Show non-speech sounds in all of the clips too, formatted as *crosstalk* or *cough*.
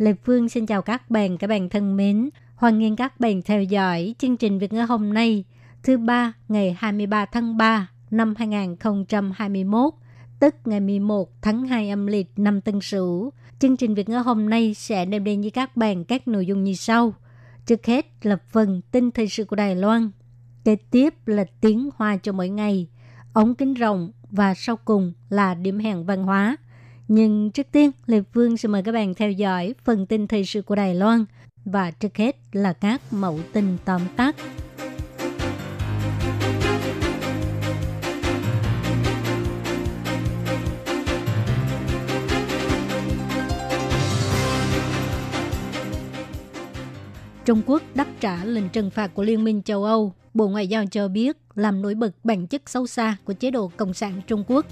Lê Phương xin chào các bạn, các bạn thân mến. Hoan nghênh các bạn theo dõi chương trình Việt ngữ hôm nay, thứ ba ngày 23 tháng 3 năm 2021, tức ngày 11 tháng 2 âm lịch năm Tân Sửu. Chương trình Việt ngữ hôm nay sẽ đem đến với các bạn các nội dung như sau. Trước hết là phần tin thời sự của Đài Loan. Kế tiếp là tiếng hoa cho mỗi ngày, ống kính rộng và sau cùng là điểm hẹn văn hóa. Nhưng trước tiên, Lê Phương sẽ mời các bạn theo dõi phần tin thời sự của Đài Loan và trước hết là các mẫu tin tóm tắt. Trung Quốc đáp trả lệnh trừng phạt của Liên minh châu Âu. Bộ Ngoại giao cho biết làm nổi bật bản chất xấu xa của chế độ Cộng sản Trung Quốc.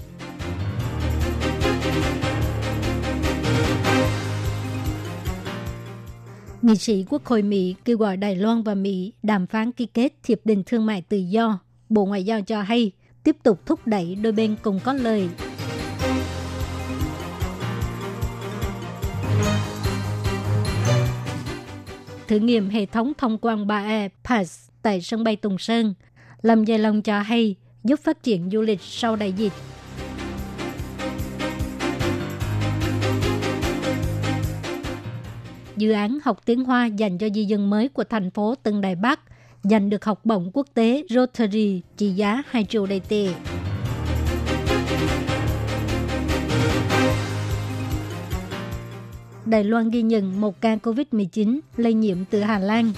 Nghị sĩ Quốc hội Mỹ kêu gọi Đài Loan và Mỹ đàm phán ký kết hiệp định thương mại tự do. Bộ Ngoại giao cho hay tiếp tục thúc đẩy đôi bên cùng có lời. Thử nghiệm hệ thống thông quan 3E PASS tại sân bay Tùng Sơn. Lâm dài Long cho hay, giúp phát triển du lịch sau đại dịch. Dự án học tiếng Hoa dành cho di dân mới của thành phố Tân Đài Bắc, giành được học bổng quốc tế Rotary trị giá 2 triệu đầy tệ. Đài Loan ghi nhận một ca COVID-19 lây nhiễm từ Hà Lan.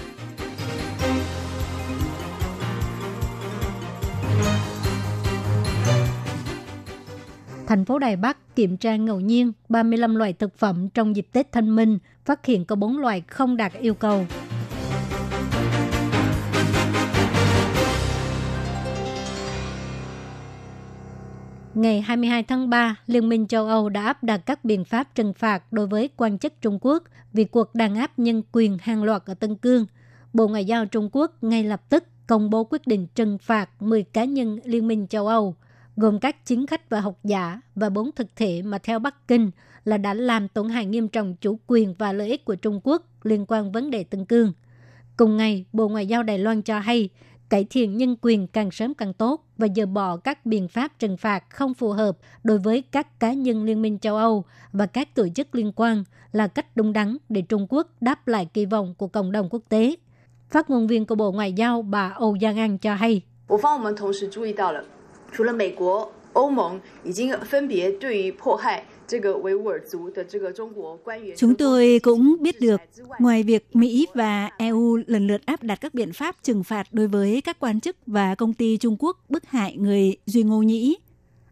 Thành phố Đài Bắc kiểm tra ngẫu nhiên 35 loại thực phẩm trong dịp Tết Thanh Minh, phát hiện có 4 loại không đạt yêu cầu. Ngày 22 tháng 3, Liên minh châu Âu đã áp đặt các biện pháp trừng phạt đối với quan chức Trung Quốc vì cuộc đàn áp nhân quyền hàng loạt ở Tân Cương. Bộ Ngoại giao Trung Quốc ngay lập tức công bố quyết định trừng phạt 10 cá nhân Liên minh châu Âu, gồm các chính khách và học giả và bốn thực thể mà theo Bắc Kinh là đã làm tổn hại nghiêm trọng chủ quyền và lợi ích của Trung Quốc liên quan vấn đề Tân Cương. Cùng ngày, Bộ Ngoại giao Đài Loan cho hay cải thiện nhân quyền càng sớm càng tốt và dỡ bỏ các biện pháp trừng phạt không phù hợp đối với các cá nhân Liên minh châu Âu và các tổ chức liên quan là cách đúng đắn để Trung Quốc đáp lại kỳ vọng của cộng đồng quốc tế. Phát ngôn viên của Bộ Ngoại giao bà Âu Giang An cho hay. 我方我们同时注意到了，除了美国、欧盟已经分别对于迫害 Chúng tôi cũng biết được, ngoài việc Mỹ và EU lần lượt áp đặt các biện pháp trừng phạt đối với các quan chức và công ty Trung Quốc bức hại người Duy Ngô Nhĩ,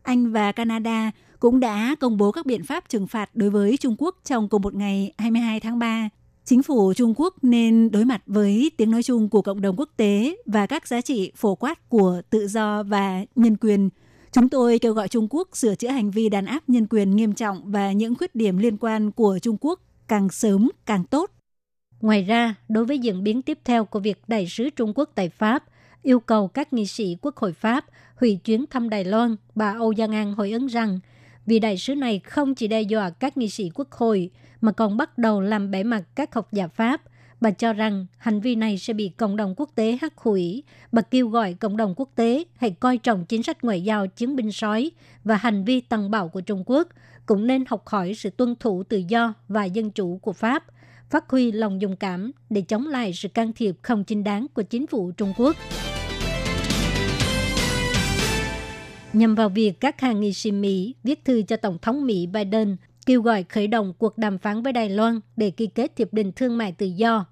Anh và Canada cũng đã công bố các biện pháp trừng phạt đối với Trung Quốc trong cùng một ngày 22 tháng 3. Chính phủ Trung Quốc nên đối mặt với tiếng nói chung của cộng đồng quốc tế và các giá trị phổ quát của tự do và nhân quyền – Chúng tôi kêu gọi Trung Quốc sửa chữa hành vi đàn áp nhân quyền nghiêm trọng và những khuyết điểm liên quan của Trung Quốc càng sớm càng tốt. Ngoài ra, đối với diễn biến tiếp theo của việc đại sứ Trung Quốc tại Pháp yêu cầu các nghị sĩ Quốc hội Pháp hủy chuyến thăm Đài Loan, bà Âu Giang An hồi ứng rằng vì đại sứ này không chỉ đe dọa các nghị sĩ quốc hội mà còn bắt đầu làm bẻ mặt các học giả Pháp Bà cho rằng hành vi này sẽ bị cộng đồng quốc tế hắt hủi. Bà kêu gọi cộng đồng quốc tế hãy coi trọng chính sách ngoại giao chiến binh sói và hành vi tăng bạo của Trung Quốc, cũng nên học hỏi sự tuân thủ tự do và dân chủ của Pháp, phát huy lòng dũng cảm để chống lại sự can thiệp không chính đáng của chính phủ Trung Quốc. Nhằm vào việc các hàng nghị sĩ Mỹ viết thư cho Tổng thống Mỹ Biden kêu gọi khởi động cuộc đàm phán với Đài Loan để ký kết hiệp định thương mại tự do.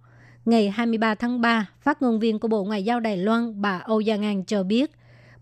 Ngày 23 tháng 3, phát ngôn viên của Bộ Ngoại giao Đài Loan bà Âu Giang An cho biết,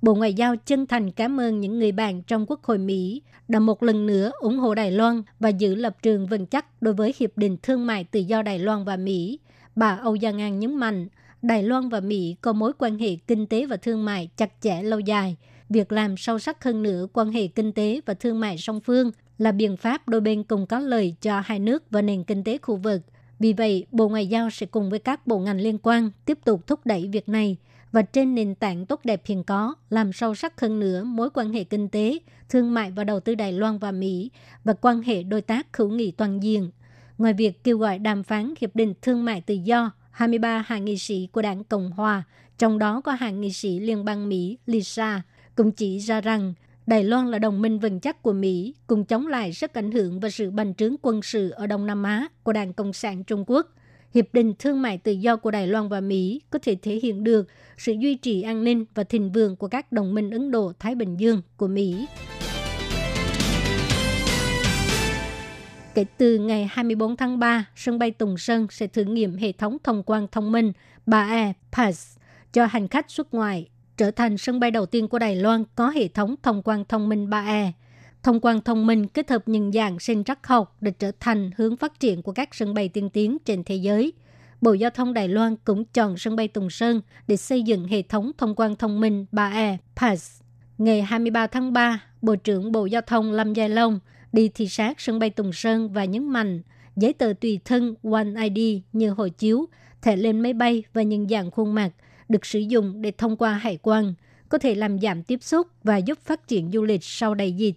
Bộ Ngoại giao chân thành cảm ơn những người bạn trong Quốc hội Mỹ đã một lần nữa ủng hộ Đài Loan và giữ lập trường vững chắc đối với Hiệp định Thương mại Tự do Đài Loan và Mỹ. Bà Âu Giang An nhấn mạnh, Đài Loan và Mỹ có mối quan hệ kinh tế và thương mại chặt chẽ lâu dài. Việc làm sâu sắc hơn nữa quan hệ kinh tế và thương mại song phương là biện pháp đôi bên cùng có lợi cho hai nước và nền kinh tế khu vực. Vì vậy, Bộ Ngoại giao sẽ cùng với các bộ ngành liên quan tiếp tục thúc đẩy việc này và trên nền tảng tốt đẹp hiện có, làm sâu sắc hơn nữa mối quan hệ kinh tế, thương mại và đầu tư Đài Loan và Mỹ và quan hệ đối tác hữu nghị toàn diện. Ngoài việc kêu gọi đàm phán Hiệp định Thương mại Tự do, 23 hạ nghị sĩ của đảng Cộng Hòa, trong đó có hạ nghị sĩ Liên bang Mỹ Lisa, cũng chỉ ra rằng Đài Loan là đồng minh vững chắc của Mỹ, cùng chống lại sức ảnh hưởng và sự bành trướng quân sự ở Đông Nam Á của Đảng Cộng sản Trung Quốc. Hiệp định Thương mại Tự do của Đài Loan và Mỹ có thể thể hiện được sự duy trì an ninh và thịnh vượng của các đồng minh Ấn Độ-Thái Bình Dương của Mỹ. Kể từ ngày 24 tháng 3, sân bay Tùng Sơn sẽ thử nghiệm hệ thống thông quan thông minh 3E Pass cho hành khách xuất ngoại, trở thành sân bay đầu tiên của Đài Loan có hệ thống thông quan thông minh BAE. Thông quan thông minh kết hợp nhận dạng sinh trắc học để trở thành hướng phát triển của các sân bay tiên tiến trên thế giới. Bộ Giao thông Đài Loan cũng chọn sân bay Tùng Sơn để xây dựng hệ thống thông quan thông minh BAE Pass. Ngày 23 tháng 3, Bộ trưởng Bộ Giao thông Lâm Giai Long đi thị sát sân bay Tùng Sơn và nhấn mạnh giấy tờ tùy thân One ID như hộ chiếu, thẻ lên máy bay và nhận dạng khuôn mặt được sử dụng để thông qua hải quan, có thể làm giảm tiếp xúc và giúp phát triển du lịch sau đại dịch.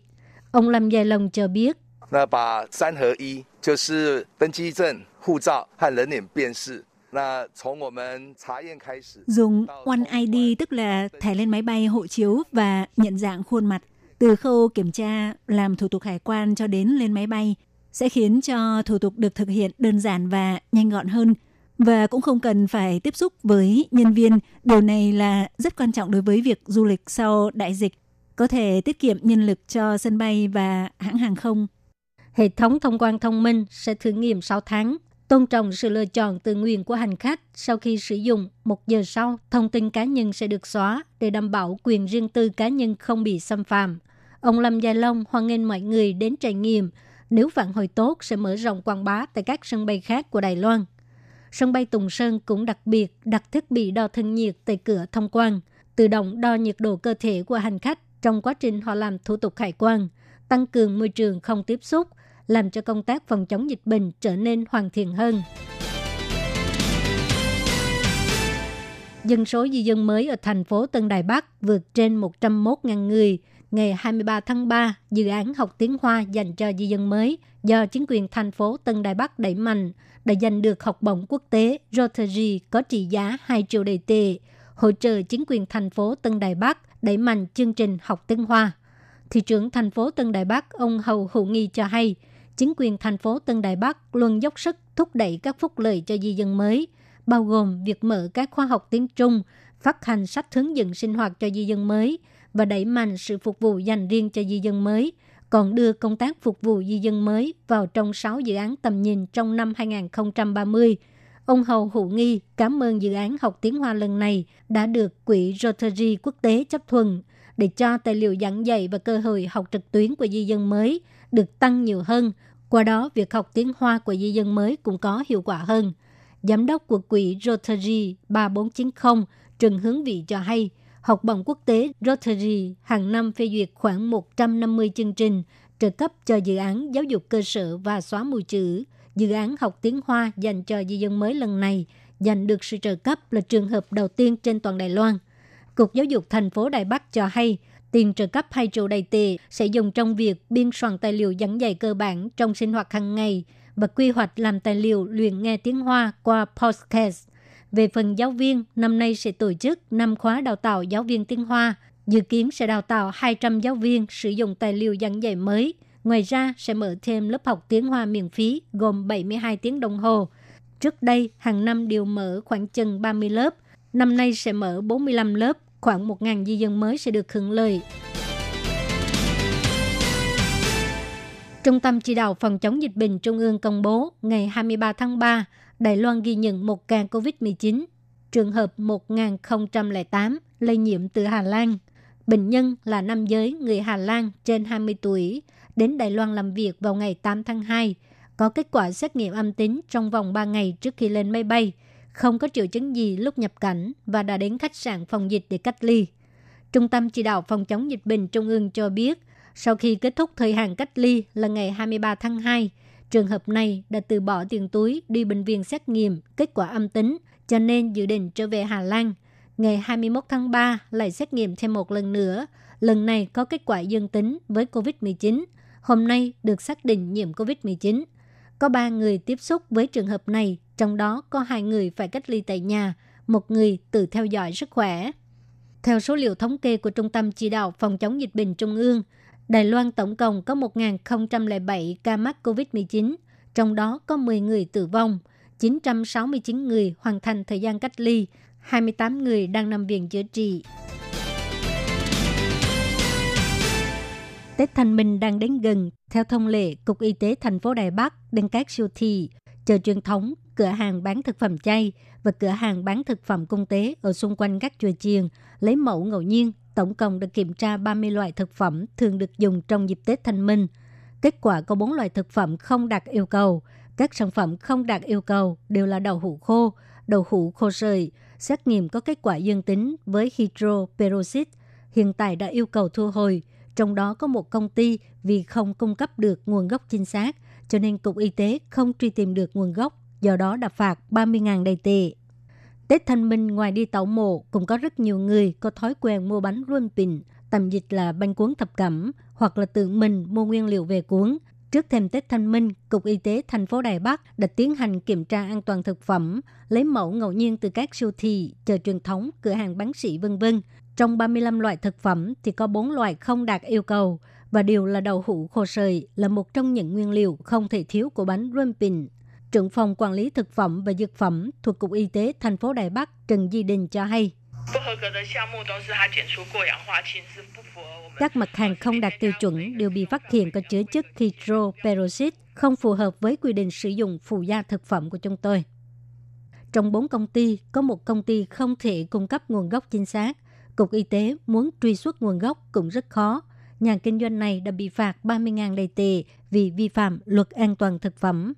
Ông Lâm Giai Long cho biết. Dùng One ID tức là thẻ lên máy bay hộ chiếu và nhận dạng khuôn mặt từ khâu kiểm tra làm thủ tục hải quan cho đến lên máy bay sẽ khiến cho thủ tục được thực hiện đơn giản và nhanh gọn hơn – và cũng không cần phải tiếp xúc với nhân viên. Điều này là rất quan trọng đối với việc du lịch sau đại dịch, có thể tiết kiệm nhân lực cho sân bay và hãng hàng không. Hệ thống thông quan thông minh sẽ thử nghiệm 6 tháng, tôn trọng sự lựa chọn tự nguyện của hành khách sau khi sử dụng. Một giờ sau, thông tin cá nhân sẽ được xóa để đảm bảo quyền riêng tư cá nhân không bị xâm phạm. Ông Lâm Gia Long hoan nghênh mọi người đến trải nghiệm. Nếu phản hồi tốt sẽ mở rộng quảng bá tại các sân bay khác của Đài Loan. Sân bay Tùng Sơn cũng đặc biệt đặt thiết bị đo thân nhiệt tại cửa thông quan, tự động đo nhiệt độ cơ thể của hành khách trong quá trình họ làm thủ tục hải quan, tăng cường môi trường không tiếp xúc, làm cho công tác phòng chống dịch bệnh trở nên hoàn thiện hơn. Dân số di dân mới ở thành phố Tân Đài Bắc vượt trên 101.000 người. Ngày 23 tháng 3, dự án học tiếng Hoa dành cho di dân mới do chính quyền thành phố Tân Đài Bắc đẩy mạnh đã giành được học bổng quốc tế Rotary có trị giá 2 triệu đầy tệ, hỗ trợ chính quyền thành phố Tân Đài Bắc đẩy mạnh chương trình học tiếng Hoa. Thị trưởng thành phố Tân Đài Bắc ông Hầu Hữu Nghi cho hay, chính quyền thành phố Tân Đài Bắc luôn dốc sức thúc đẩy các phúc lợi cho di dân mới, bao gồm việc mở các khoa học tiếng Trung, phát hành sách hướng dẫn sinh hoạt cho di dân mới và đẩy mạnh sự phục vụ dành riêng cho di dân mới, còn đưa công tác phục vụ di dân mới vào trong 6 dự án tầm nhìn trong năm 2030. Ông Hầu Hữu Nghi cảm ơn dự án học tiếng Hoa lần này đã được Quỹ Rotary quốc tế chấp thuận để cho tài liệu giảng dạy và cơ hội học trực tuyến của di dân mới được tăng nhiều hơn. Qua đó, việc học tiếng Hoa của di dân mới cũng có hiệu quả hơn. Giám đốc của quỹ Rotary 3490 Trần Hướng Vị cho hay, học bổng quốc tế Rotary hàng năm phê duyệt khoảng 150 chương trình trợ cấp cho dự án giáo dục cơ sở và xóa mù chữ. Dự án học tiếng Hoa dành cho di dân mới lần này giành được sự trợ cấp là trường hợp đầu tiên trên toàn Đài Loan. Cục Giáo dục thành phố Đài Bắc cho hay, tiền trợ cấp 2 triệu đầy tệ sẽ dùng trong việc biên soạn tài liệu giảng dạy cơ bản trong sinh hoạt hàng ngày và quy hoạch làm tài liệu luyện nghe tiếng Hoa qua podcast. Về phần giáo viên, năm nay sẽ tổ chức 5 khóa đào tạo giáo viên tiếng Hoa. Dự kiến sẽ đào tạo 200 giáo viên sử dụng tài liệu giảng dạy mới. Ngoài ra, sẽ mở thêm lớp học tiếng Hoa miễn phí gồm 72 tiếng đồng hồ. Trước đây, hàng năm đều mở khoảng chừng 30 lớp. Năm nay sẽ mở 45 lớp, khoảng 1.000 di dân mới sẽ được hưởng lợi. Trung tâm Chỉ đạo Phòng chống dịch bệnh Trung ương công bố ngày 23 tháng 3, Đài Loan ghi nhận một ca COVID-19, trường hợp 1008 lây nhiễm từ Hà Lan. Bệnh nhân là nam giới người Hà Lan trên 20 tuổi, đến Đài Loan làm việc vào ngày 8 tháng 2, có kết quả xét nghiệm âm tính trong vòng 3 ngày trước khi lên máy bay, không có triệu chứng gì lúc nhập cảnh và đã đến khách sạn phòng dịch để cách ly. Trung tâm Chỉ đạo Phòng chống dịch bệnh Trung ương cho biết, sau khi kết thúc thời hạn cách ly là ngày 23 tháng 2, trường hợp này đã từ bỏ tiền túi đi bệnh viện xét nghiệm kết quả âm tính, cho nên dự định trở về Hà Lan. Ngày 21 tháng 3 lại xét nghiệm thêm một lần nữa, lần này có kết quả dương tính với COVID-19. Hôm nay được xác định nhiễm COVID-19. Có 3 người tiếp xúc với trường hợp này, trong đó có 2 người phải cách ly tại nhà, một người tự theo dõi sức khỏe. Theo số liệu thống kê của Trung tâm Chỉ đạo Phòng chống dịch bệnh Trung ương, Đài Loan tổng cộng có 1.007 ca mắc COVID-19, trong đó có 10 người tử vong, 969 người hoàn thành thời gian cách ly, 28 người đang nằm viện chữa trị. Tết Thanh Minh đang đến gần. Theo thông lệ, Cục Y tế thành phố Đài Bắc đang các siêu thị, chợ truyền thống, cửa hàng bán thực phẩm chay và cửa hàng bán thực phẩm cung tế ở xung quanh các chùa chiền lấy mẫu ngẫu nhiên tổng cộng được kiểm tra 30 loại thực phẩm thường được dùng trong dịp Tết Thanh Minh. Kết quả có 4 loại thực phẩm không đạt yêu cầu. Các sản phẩm không đạt yêu cầu đều là đậu hũ khô, đậu hũ khô sợi. Xét nghiệm có kết quả dương tính với hydroperoxide. Hiện tại đã yêu cầu thu hồi. Trong đó có một công ty vì không cung cấp được nguồn gốc chính xác, cho nên Cục Y tế không truy tìm được nguồn gốc, do đó đã phạt 30.000 đầy tệ. Tết Thanh Minh ngoài đi tàu mộ cũng có rất nhiều người có thói quen mua bánh luân pin, tầm dịch là bánh cuốn thập cẩm hoặc là tự mình mua nguyên liệu về cuốn. Trước thêm Tết Thanh Minh, Cục Y tế thành phố Đài Bắc đã tiến hành kiểm tra an toàn thực phẩm, lấy mẫu ngẫu nhiên từ các siêu thị, chợ truyền thống, cửa hàng bán sỉ vân vân. Trong 35 loại thực phẩm thì có 4 loại không đạt yêu cầu và điều là đậu hũ khô sợi là một trong những nguyên liệu không thể thiếu của bánh rumpin trưởng phòng quản lý thực phẩm và dược phẩm thuộc Cục Y tế thành phố Đài Bắc Trần Di Đình cho hay. Các mặt hàng không đạt tiêu chuẩn đều bị phát hiện có chứa chất hydroperoxide không phù hợp với quy định sử dụng phụ gia thực phẩm của chúng tôi. Trong bốn công ty, có một công ty không thể cung cấp nguồn gốc chính xác. Cục Y tế muốn truy xuất nguồn gốc cũng rất khó. Nhà kinh doanh này đã bị phạt 30.000 đầy tệ vì vi phạm luật an toàn thực phẩm.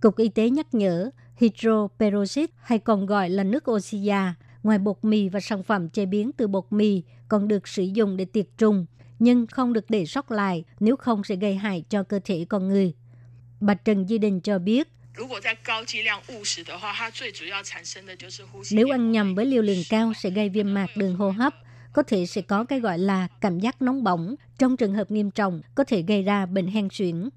Cục Y tế nhắc nhở hydroperoxide hay còn gọi là nước oxy già, ngoài bột mì và sản phẩm chế biến từ bột mì còn được sử dụng để tiệt trùng, nhưng không được để sót lại nếu không sẽ gây hại cho cơ thể con người. Bà Trần Di Đình cho biết, nếu ăn nhầm với liều lượng cao sẽ gây viêm mạc đường hô hấp, có thể sẽ có cái gọi là cảm giác nóng bỏng. Trong trường hợp nghiêm trọng, có thể gây ra bệnh hen suyễn.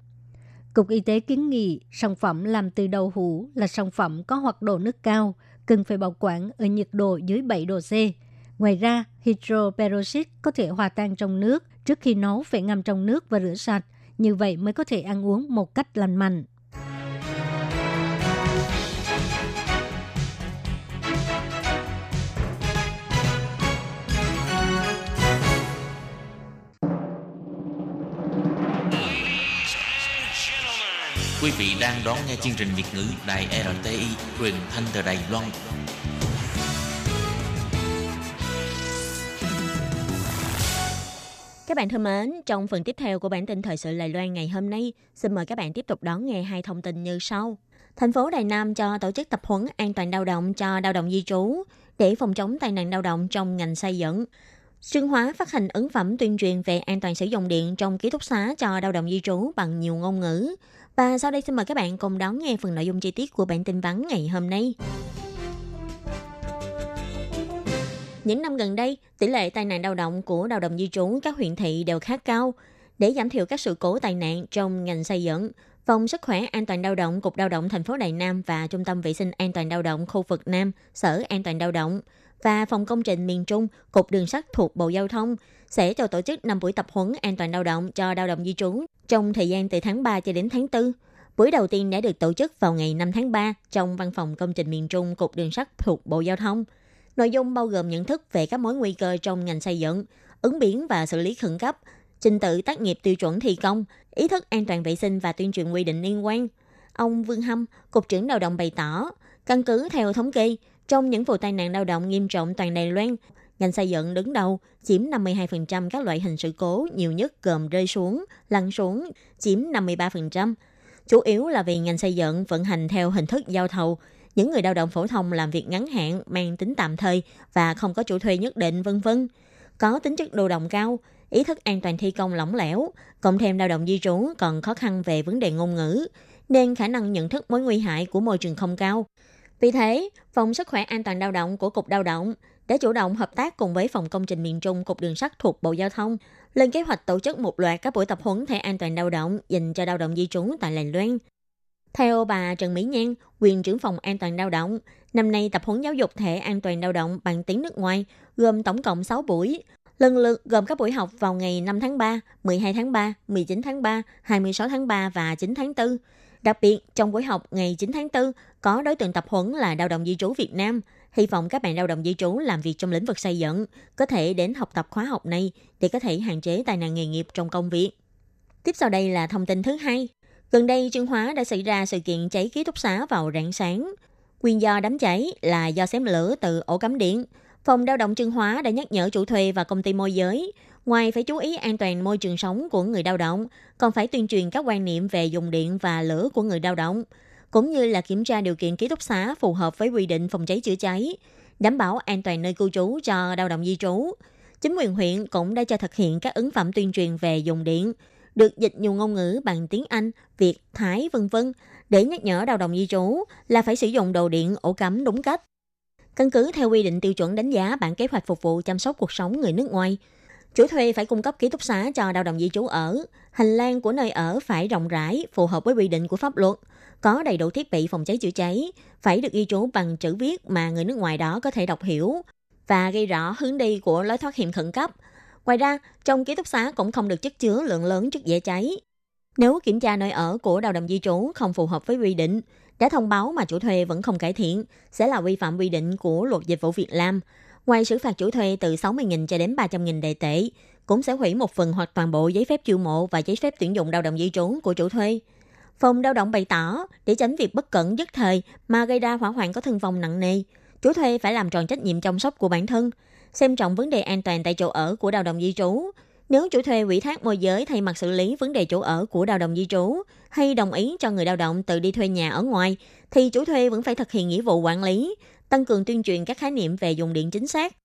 Cục Y tế kiến nghị sản phẩm làm từ đậu hũ là sản phẩm có hoạt độ nước cao, cần phải bảo quản ở nhiệt độ dưới 7 độ C. Ngoài ra, hydroperoxide có thể hòa tan trong nước, trước khi nấu phải ngâm trong nước và rửa sạch, như vậy mới có thể ăn uống một cách lành mạnh. Quý vị đang đón nghe chương trình Việt ngữ Đài RTI truyền thanh từ Đài Loan. Các bạn thân mến, trong phần tiếp theo của bản tin thời sự Đài Loan ngày hôm nay, xin mời các bạn tiếp tục đón nghe hai thông tin như sau. Thành phố Đài Nam cho tổ chức tập huấn an toàn lao động cho lao động di trú để phòng chống tai nạn lao động trong ngành xây dựng. Sương Hóa phát hành ấn phẩm tuyên truyền về an toàn sử dụng điện trong ký túc xá cho lao động di trú bằng nhiều ngôn ngữ. Và sau đây xin mời các bạn cùng đón nghe phần nội dung chi tiết của bản tin vắn ngày hôm nay. Những năm gần đây, tỷ lệ tai nạn lao động của lao động di trú các huyện thị đều khá cao. Để giảm thiểu các sự cố tai nạn trong ngành xây dựng, Phòng Sức khỏe An toàn lao động, Cục Lao động thành phố Đài Nam và Trung tâm Vệ sinh An toàn lao động khu vực Nam, Sở An toàn lao động và Phòng Công trình miền Trung, Cục Đường sắt thuộc Bộ Giao thông sẽ cho tổ chức 5 buổi tập huấn an toàn lao động cho lao động di trú trong thời gian từ tháng 3 cho đến tháng 4. Buổi đầu tiên đã được tổ chức vào ngày 5 tháng 3 trong Văn phòng Công trình miền Trung Cục Đường sắt thuộc Bộ Giao thông. Nội dung bao gồm nhận thức về các mối nguy cơ trong ngành xây dựng, ứng biến và xử lý khẩn cấp, trình tự tác nghiệp tiêu chuẩn thi công, ý thức an toàn vệ sinh và tuyên truyền quy định liên quan. Ông Vương Hâm, Cục trưởng Lao động bày tỏ, căn cứ theo thống kê, trong những vụ tai nạn lao động nghiêm trọng toàn Đài Loan, ngành xây dựng đứng đầu, chiếm 52% các loại hình sự cố nhiều nhất gồm rơi xuống, lăn xuống, chiếm 53%. Chủ yếu là vì ngành xây dựng vận hành theo hình thức giao thầu, những người lao động phổ thông làm việc ngắn hạn, mang tính tạm thời và không có chủ thuê nhất định, vân vân. Có tính chất đồ động cao, ý thức an toàn thi công lỏng lẻo, cộng thêm lao động di trú còn khó khăn về vấn đề ngôn ngữ, nên khả năng nhận thức mối nguy hại của môi trường không cao. Vì thế, Phòng Sức khỏe an toàn lao động của Cục Lao động đã chủ động hợp tác cùng với Phòng Công trình miền Trung Cục Đường sắt thuộc Bộ Giao thông, lên kế hoạch tổ chức một loạt các buổi tập huấn thể an toàn lao động dành cho lao động di trú tại Lài Loan. Theo bà Trần Mỹ Nhan, quyền trưởng phòng an toàn lao động, năm nay tập huấn giáo dục thể an toàn lao động bằng tiếng nước ngoài gồm tổng cộng 6 buổi, lần lượt gồm các buổi học vào ngày 5 tháng 3, 12 tháng 3, 19 tháng 3, 26 tháng 3 và 9 tháng 4. Đặc biệt, trong buổi học ngày 9 tháng 4, có đối tượng tập huấn là lao động di trú Việt Nam. Hy vọng các bạn lao động di trú làm việc trong lĩnh vực xây dựng có thể đến học tập khóa học này để có thể hạn chế tai nạn nghề nghiệp trong công việc. Tiếp sau đây là thông tin thứ hai. Gần đây, Trương Hóa đã xảy ra sự kiện cháy ký túc xá vào rạng sáng. Nguyên do đám cháy là do xém lửa từ ổ cắm điện. Phòng lao động Trương Hóa đã nhắc nhở chủ thuê và công ty môi giới, ngoài phải chú ý an toàn môi trường sống của người lao động, còn phải tuyên truyền các quan niệm về dùng điện và lửa của người lao động, cũng như là kiểm tra điều kiện ký túc xá phù hợp với quy định phòng cháy chữa cháy, đảm bảo an toàn nơi cư trú cho lao động di trú. Chính quyền huyện cũng đã cho thực hiện các ứng phẩm tuyên truyền về dùng điện, được dịch nhiều ngôn ngữ bằng tiếng Anh, Việt, Thái, vân vân để nhắc nhở lao động di trú là phải sử dụng đồ điện ổ cắm đúng cách. Căn cứ theo quy định tiêu chuẩn đánh giá bản kế hoạch phục vụ chăm sóc cuộc sống người nước ngoài, chủ thuê phải cung cấp ký túc xá cho lao động di trú ở, hành lang của nơi ở phải rộng rãi, phù hợp với quy định của pháp luật, có đầy đủ thiết bị phòng cháy chữa cháy, phải được ghi chú bằng chữ viết mà người nước ngoài đó có thể đọc hiểu và ghi rõ hướng đi của lối thoát hiểm khẩn cấp. Ngoài ra, trong ký túc xá cũng không được chất chứa lượng lớn chất dễ cháy. Nếu kiểm tra nơi ở của đầu đồng di trú không phù hợp với quy định, đã thông báo mà chủ thuê vẫn không cải thiện, sẽ là vi phạm quy định của luật dịch vụ Việt Nam. Ngoài xử phạt chủ thuê từ 60.000 cho đến 300.000 đại tệ, cũng sẽ hủy một phần hoặc toàn bộ giấy phép chiêu mộ và giấy phép tuyển dụng lao động di trú của chủ thuê. Phòng lao động bày tỏ, để tránh việc bất cẩn dứt thời mà gây ra hỏa hoạn có thương vong nặng nề, chủ thuê phải làm tròn trách nhiệm chăm sóc của bản thân, xem trọng vấn đề an toàn tại chỗ ở của lao động di trú. Nếu chủ thuê ủy thác môi giới thay mặt xử lý vấn đề chỗ ở của lao động di trú hay đồng ý cho người lao động tự đi thuê nhà ở ngoài, thì chủ thuê vẫn phải thực hiện nghĩa vụ quản lý, tăng cường tuyên truyền các khái niệm về dùng điện chính xác.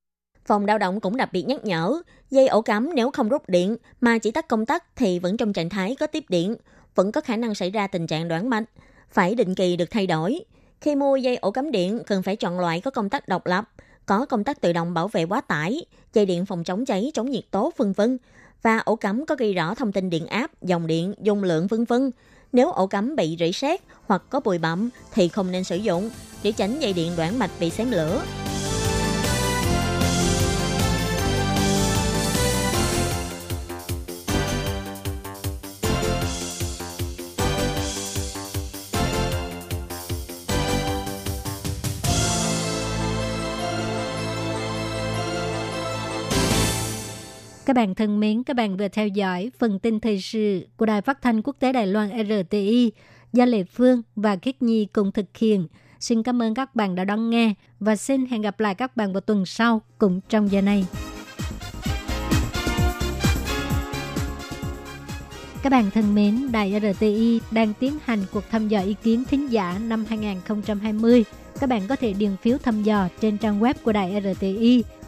Phòng lao động cũng đặc biệt nhắc nhở, dây ổ cắm nếu không rút điện mà chỉ tắt công tắc thì vẫn trong trạng thái có tiếp điện, vẫn có khả năng xảy ra tình trạng đoán mạch, phải định kỳ được thay đổi. Khi mua dây ổ cắm điện, cần phải chọn loại có công tắc độc lập, có công tắc tự động bảo vệ quá tải, dây điện phòng chống cháy, chống nhiệt tốt, vân vân và ổ cắm có ghi rõ thông tin điện áp, dòng điện, dung lượng vân vân. Nếu ổ cắm bị rỉ sét hoặc có bụi bặm thì không nên sử dụng để tránh dây điện đoạn mạch bị xém lửa. Các bạn thân mến, các bạn vừa theo dõi phần tin thời sự của Đài Phát thanh Quốc tế Đài Loan RTI do Lệ Phương và Khiết Nhi cùng thực hiện. Xin cảm ơn các bạn đã đón nghe và xin hẹn gặp lại các bạn vào tuần sau cùng trong giờ này. Các bạn thân mến, Đài RTI đang tiến hành cuộc thăm dò ý kiến thính giả năm 2020. Các bạn có thể điền phiếu thăm dò trên trang web của Đài RTI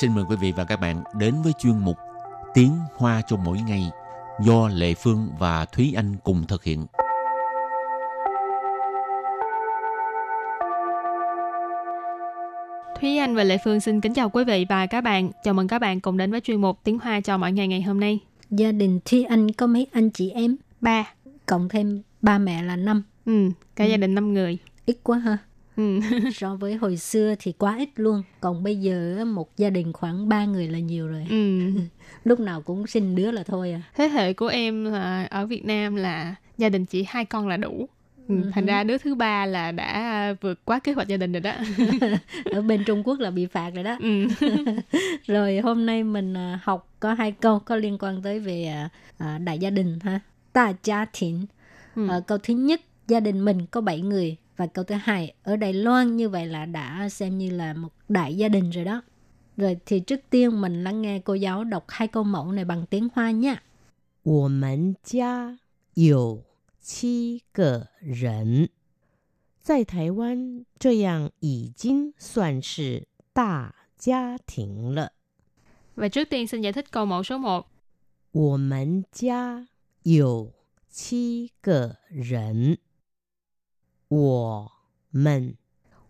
Xin mời quý vị và các bạn đến với chuyên mục Tiếng Hoa cho mỗi ngày do Lệ Phương và Thúy Anh cùng thực hiện. Thúy Anh và Lệ Phương xin kính chào quý vị và các bạn. Chào mừng các bạn cùng đến với chuyên mục Tiếng Hoa cho mỗi ngày ngày hôm nay. Gia đình Thúy Anh có mấy anh chị em? Ba. Cộng thêm ba mẹ là năm. Ừ, cả gia đình 5 người. Ít quá ha. Ừ. *laughs* So với hồi xưa thì quá ít luôn. Còn bây giờ một gia đình khoảng ba người là nhiều rồi. ừ. *laughs* Lúc nào cũng sinh đứa là thôi à. Thế hệ của em là ở Việt Nam là gia đình chỉ hai con là đủ. Ừ, thành ra đứa thứ ba là đã vượt quá kế hoạch gia đình rồi đó. *laughs* Ở bên Trung Quốc là bị phạt rồi đó. ừ. Rồi hôm nay mình à, học có hai câu có liên quan tới về à, à, đại gia đình ha. Ta gia thịnh. Ừ. Ờ, câu thứ nhất, gia đình mình có 7 người Và câu thứ hai, ở Đài Loan như vậy là đã xem như là một đại gia đình rồi đó. Rồi thì trước tiên mình lắng nghe cô giáo đọc hai câu mẫu này bằng tiếng Hoa nha. 我们家有七个人，在台湾这样已经算是大家庭了。 Và trước tiên xin giải thích câu mẫu số 1. 我们家有七个人， 我们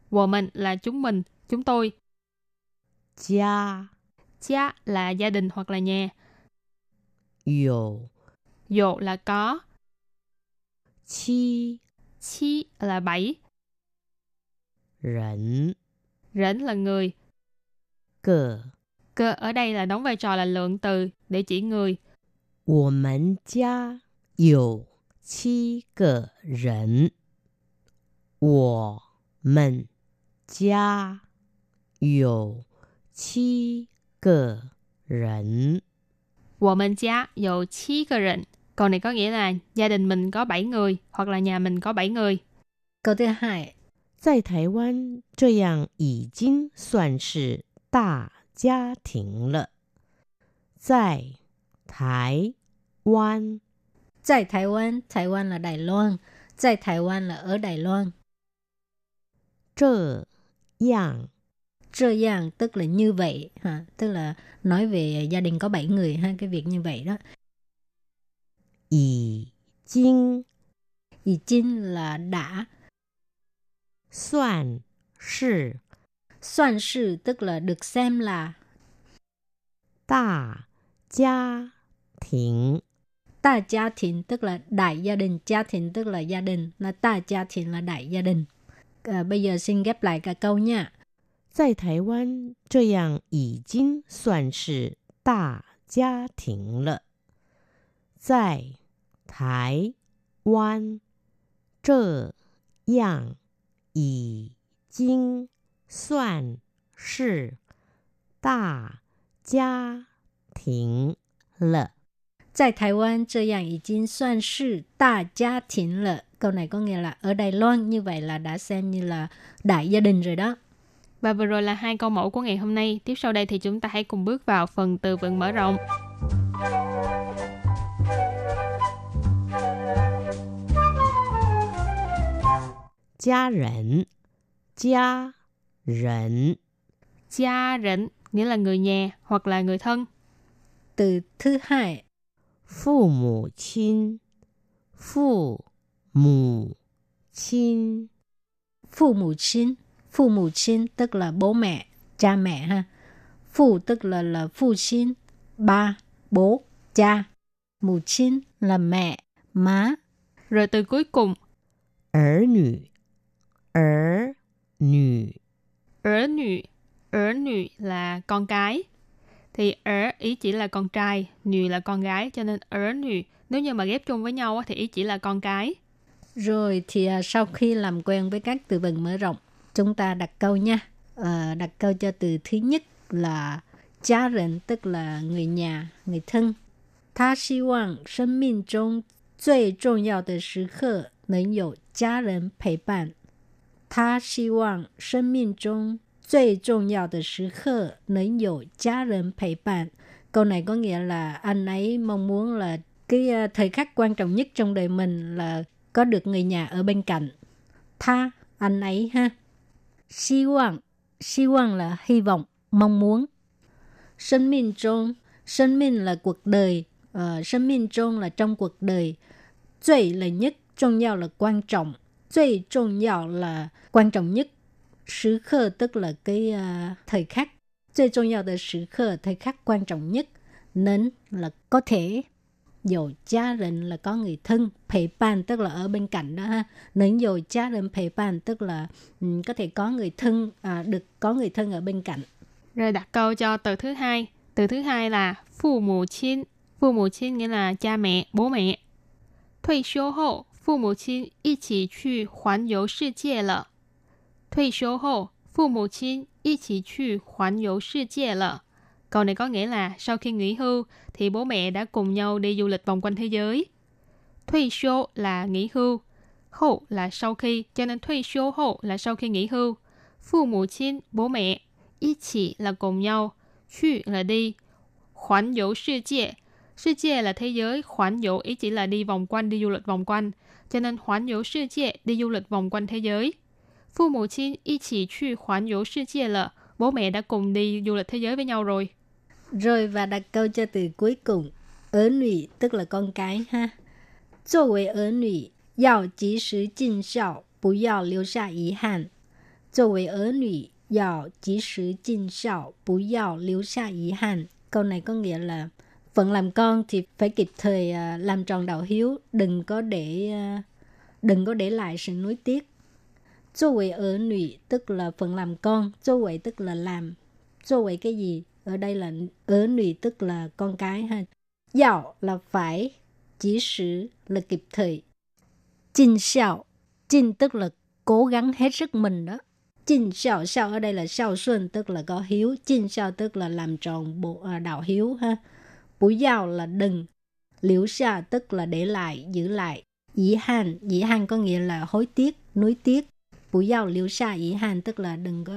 Wo mình là chúng mình, chúng tôi. 家 Cha là gia đình hoặc là nhà. 有 Dồ là có. 七 Chi là bảy. 人 Rỉnh là người. 个。 Cơ ở đây là đóng vai trò là lượng từ để chỉ người. 我们家有七个人。 我们家有七个人。Wo mình gia dầu chi cơ rịnh. Câu này có nghĩa là gia đình mình có 7 người hoặc là nhà mình có 7 người. Câu thứ hai, 在台湾，这样已经算是大家庭了。在台湾，在台湾, Đài Loan là Đài Loan, tại Đài Loan là ở Đài Loan. trợ dạng trợ dạng tức là như vậy ha tức là nói về gia đình có 7 người ha cái việc như vậy đó. Ỷ chinh ỷ chinh là đã. Soạn sự soạn sự tức là được xem là. Đa gia đình đa gia đình tức là đại gia đình gia đình tức là gia đình là đa gia đình là đại gia đình. À, bây giờ xin ghép lại cả câu nha. 在台湾，这样已经算是大家庭了。在台湾，这样已经算是大家庭了。 Tại Đài Loan, 这样已经算是大家庭了. Câu này có nghĩa là ở Đài Loan như vậy là đã xem như là đại gia đình rồi đó. Và vừa rồi là hai câu mẫu của ngày hôm nay. Tiếp sau đây thì chúng ta hãy cùng bước vào phần từ vựng mở rộng. Gia rỉnh Gia rỉnh Gia rỉnh nghĩa là người nhà hoặc là người thân. Từ thứ hai Phụ mụ 亲 Phụ 母亲， phụ mẫu亲, phụ mẫu亲tức là bố mẹ, cha mẹ ha. Phụ tức là là phụ亲, ba, bố, cha. Mẫu亲là mẹ, má. Rồi từ cuối cùng, 儿女，儿女， ở nữ. Ở nữ là con cái. Thì ở ý chỉ là con trai, nữ là con gái. Cho nên ở nữ, nếu như mà ghép chung với nhau á, thì ý chỉ là con cái. Rồi thì à, sau khi làm quen với các từ vựng mở rộng, chúng ta đặt câu nha. Ờ, đặt câu cho từ thứ nhất là gia đình tức là người nhà, người thân. 他希望生命中最重要的时刻能有家人陪伴。他希望生命中最重要的时刻能有家人陪伴。Câu này có nghĩa là anh ấy mong muốn là cái à, thời khắc quan trọng nhất trong đời mình là có được người nhà ở bên cạnh. Tha, anh ấy ha. Hy vọng, hy vọng là hy vọng, mong muốn. sinh minh trong, sinh minh là cuộc đời, uh, sinh minh trong là trong cuộc đời,最 là nhất, trọng yếu là quan trọng, 最重要 là quan trọng nhất,时刻 tức là cái uh, thời khắc, 最重要的时刻 thời khắc quan trọng nhất, nên là có thể dầu gia đình là có người thân,陪伴tức là ở bên cạnh đó ha. Nếu dầu gia đình陪伴tức là um, có thể có người thân, à, được có người thân ở bên cạnh. Rồi đặt câu cho từ thứ hai. Từ thứ hai là phụ mẫu亲. Phụ mẫu亲nghĩa là cha mẹ, bố mẹ. 退休后，父母亲一起去环游世界了。退休后，父母亲一起去环游世界了。 Câu này có nghĩa là sau khi nghỉ hưu thì bố mẹ đã cùng nhau đi du lịch vòng quanh thế giới. Thuy số là nghỉ hưu, hậu là sau khi, cho nên thuy số hậu là sau khi nghỉ hưu. Phu mụ亲, bố mẹ, y chỉ là cùng nhau, chu là đi, khoản dấu世界,世界là thế giới, khoản dấu ý chỉ là đi vòng quanh, đi du lịch vòng quanh. Cho nên khoản dấu 世界 đi du lịch vòng quanh thế giới. Phu mụ亲一起去环游世界了。Bố mẹ đã cùng đi du lịch thế giới với nhau rồi. Rồi và đặt câu cho từ cuối cùng. Ở nữ tức là con cái ha. 作为儿女，要及时尽孝，不要留下遗憾。作为儿女，要及时尽孝，不要留下遗憾. Câu này có nghĩa là phận làm con thì phải kịp thời uh, làm tròn đạo hiếu, đừng có để uh, đừng có để lại sự nuối tiếc. 作为儿女 tức là phận làm con, 作为 tức là làm, 作为 cái gì? Ở đây là ở nữ tức là con cái ha. dạo là phải, chỉ sử là kịp thời. chinh xiao, chinh tức là cố gắng hết sức mình đó. chinh xiao, xiao ở đây là xiao xuân tức là có hiếu. chinh xiao tức là làm tròn bộ à, đạo hiếu ha. Bú dạo là đừng. Liễu xa tức là để lại, giữ lại. Dĩ hàn, dĩ hàn có nghĩa là hối tiếc, nuối tiếc. Bú dạo liễu xa dĩ hàn tức là đừng có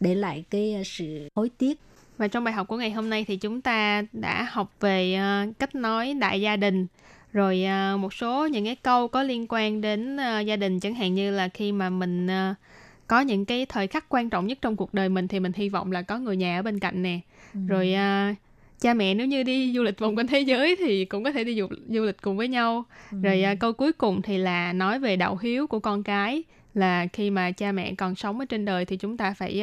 để lại cái à, sự hối tiếc. Và trong bài học của ngày hôm nay thì chúng ta đã học về uh, cách nói đại gia đình, rồi uh, một số những cái câu có liên quan đến uh, gia đình chẳng hạn như là khi mà mình có những cái thời khắc quan trọng nhất trong cuộc đời mình thì mình hy vọng là có người nhà ở bên cạnh nè. Ừ. Rồi cha mẹ nếu như đi du lịch vòng quanh thế giới thì cũng có thể đi du, du lịch cùng với nhau. Ừ. Rồi câu cuối cùng thì là nói về đạo hiếu của con cái là khi mà cha mẹ còn sống ở trên đời thì chúng ta phải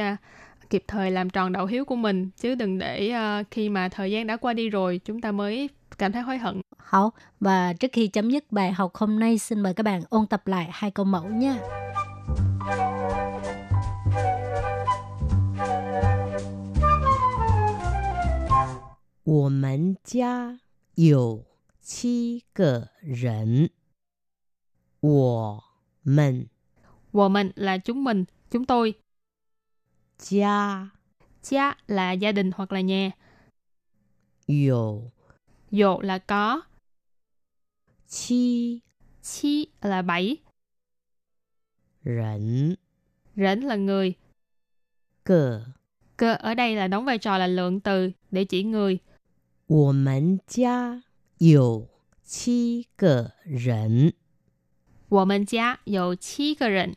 kịp thời làm tròn đạo hiếu của mình chứ đừng để uh, khi mà thời gian đã qua đi rồi chúng ta mới cảm thấy hối hận. Hảo, và trước khi chấm dứt bài học hôm nay xin mời các bạn ôn tập lại hai câu mẫu nha. Wo men jia you qi ge ren. Wo men. Wo men là chúng mình, chúng tôi Gia Gia là gia đình hoặc là nhà. Dụ Dụ là có. Chi Chi là bảy. Rỉnh Rỉnh là người. Cờ Cơ ở đây là đóng vai trò là lượng từ để chỉ người. 我们家有七个人。我们家有七个人。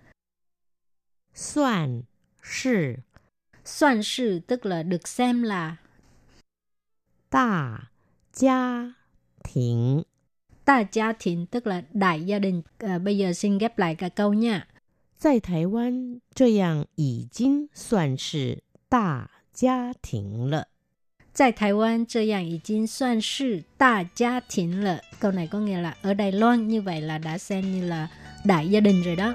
算是算是 tức là được xem là 大家庭 đại gia đình tức là đại gia đình à, bây giờ xin ghép lại cả câu nha 在台湾这样已经算是大家庭了在台湾这样已经算是大家庭了 câu này có nghĩa là ở Đài Loan như vậy là đã xem như là đại gia đình rồi đó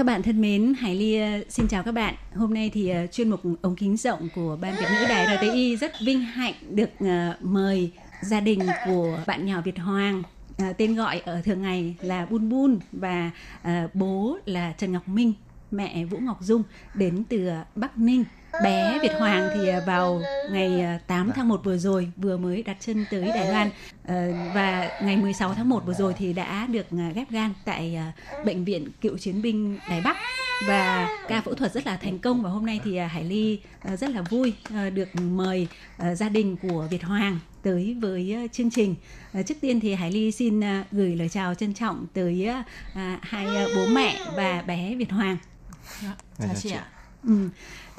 Các bạn thân mến, Hải Ly ờ, xin chào các bạn. Hôm nay thì ờ, chuyên mục ống kính rộng của Ban Việt ngữ Đài RTI rất vinh hạnh được ờ, mời gia đình của bạn nhỏ Việt Hoàng À, tên gọi ở thường ngày là Bun Bun và à, bố là Trần Ngọc Minh, mẹ Vũ Ngọc Dung đến từ Bắc Ninh bé Việt Hoàng thì à, vào ngày 8 à, tháng 1 vừa rồi vừa mới đặt chân tới Đài Loan ờ, và ngày 16 tháng 1 vừa rồi thì đã được à, ghép gan tại bệnh viện cựu chiến binh Đài Bắc và ca phẫu thuật rất là thành công và hôm nay thì Hải Ly rất là vui được mời gia đình của Việt Hoàng tới với chương trình. Trước tiên thì Hải Ly xin gửi lời chào trân trọng tới hai bố mẹ và bé Việt Hoàng. Dạ, chào chị ạ. Ừ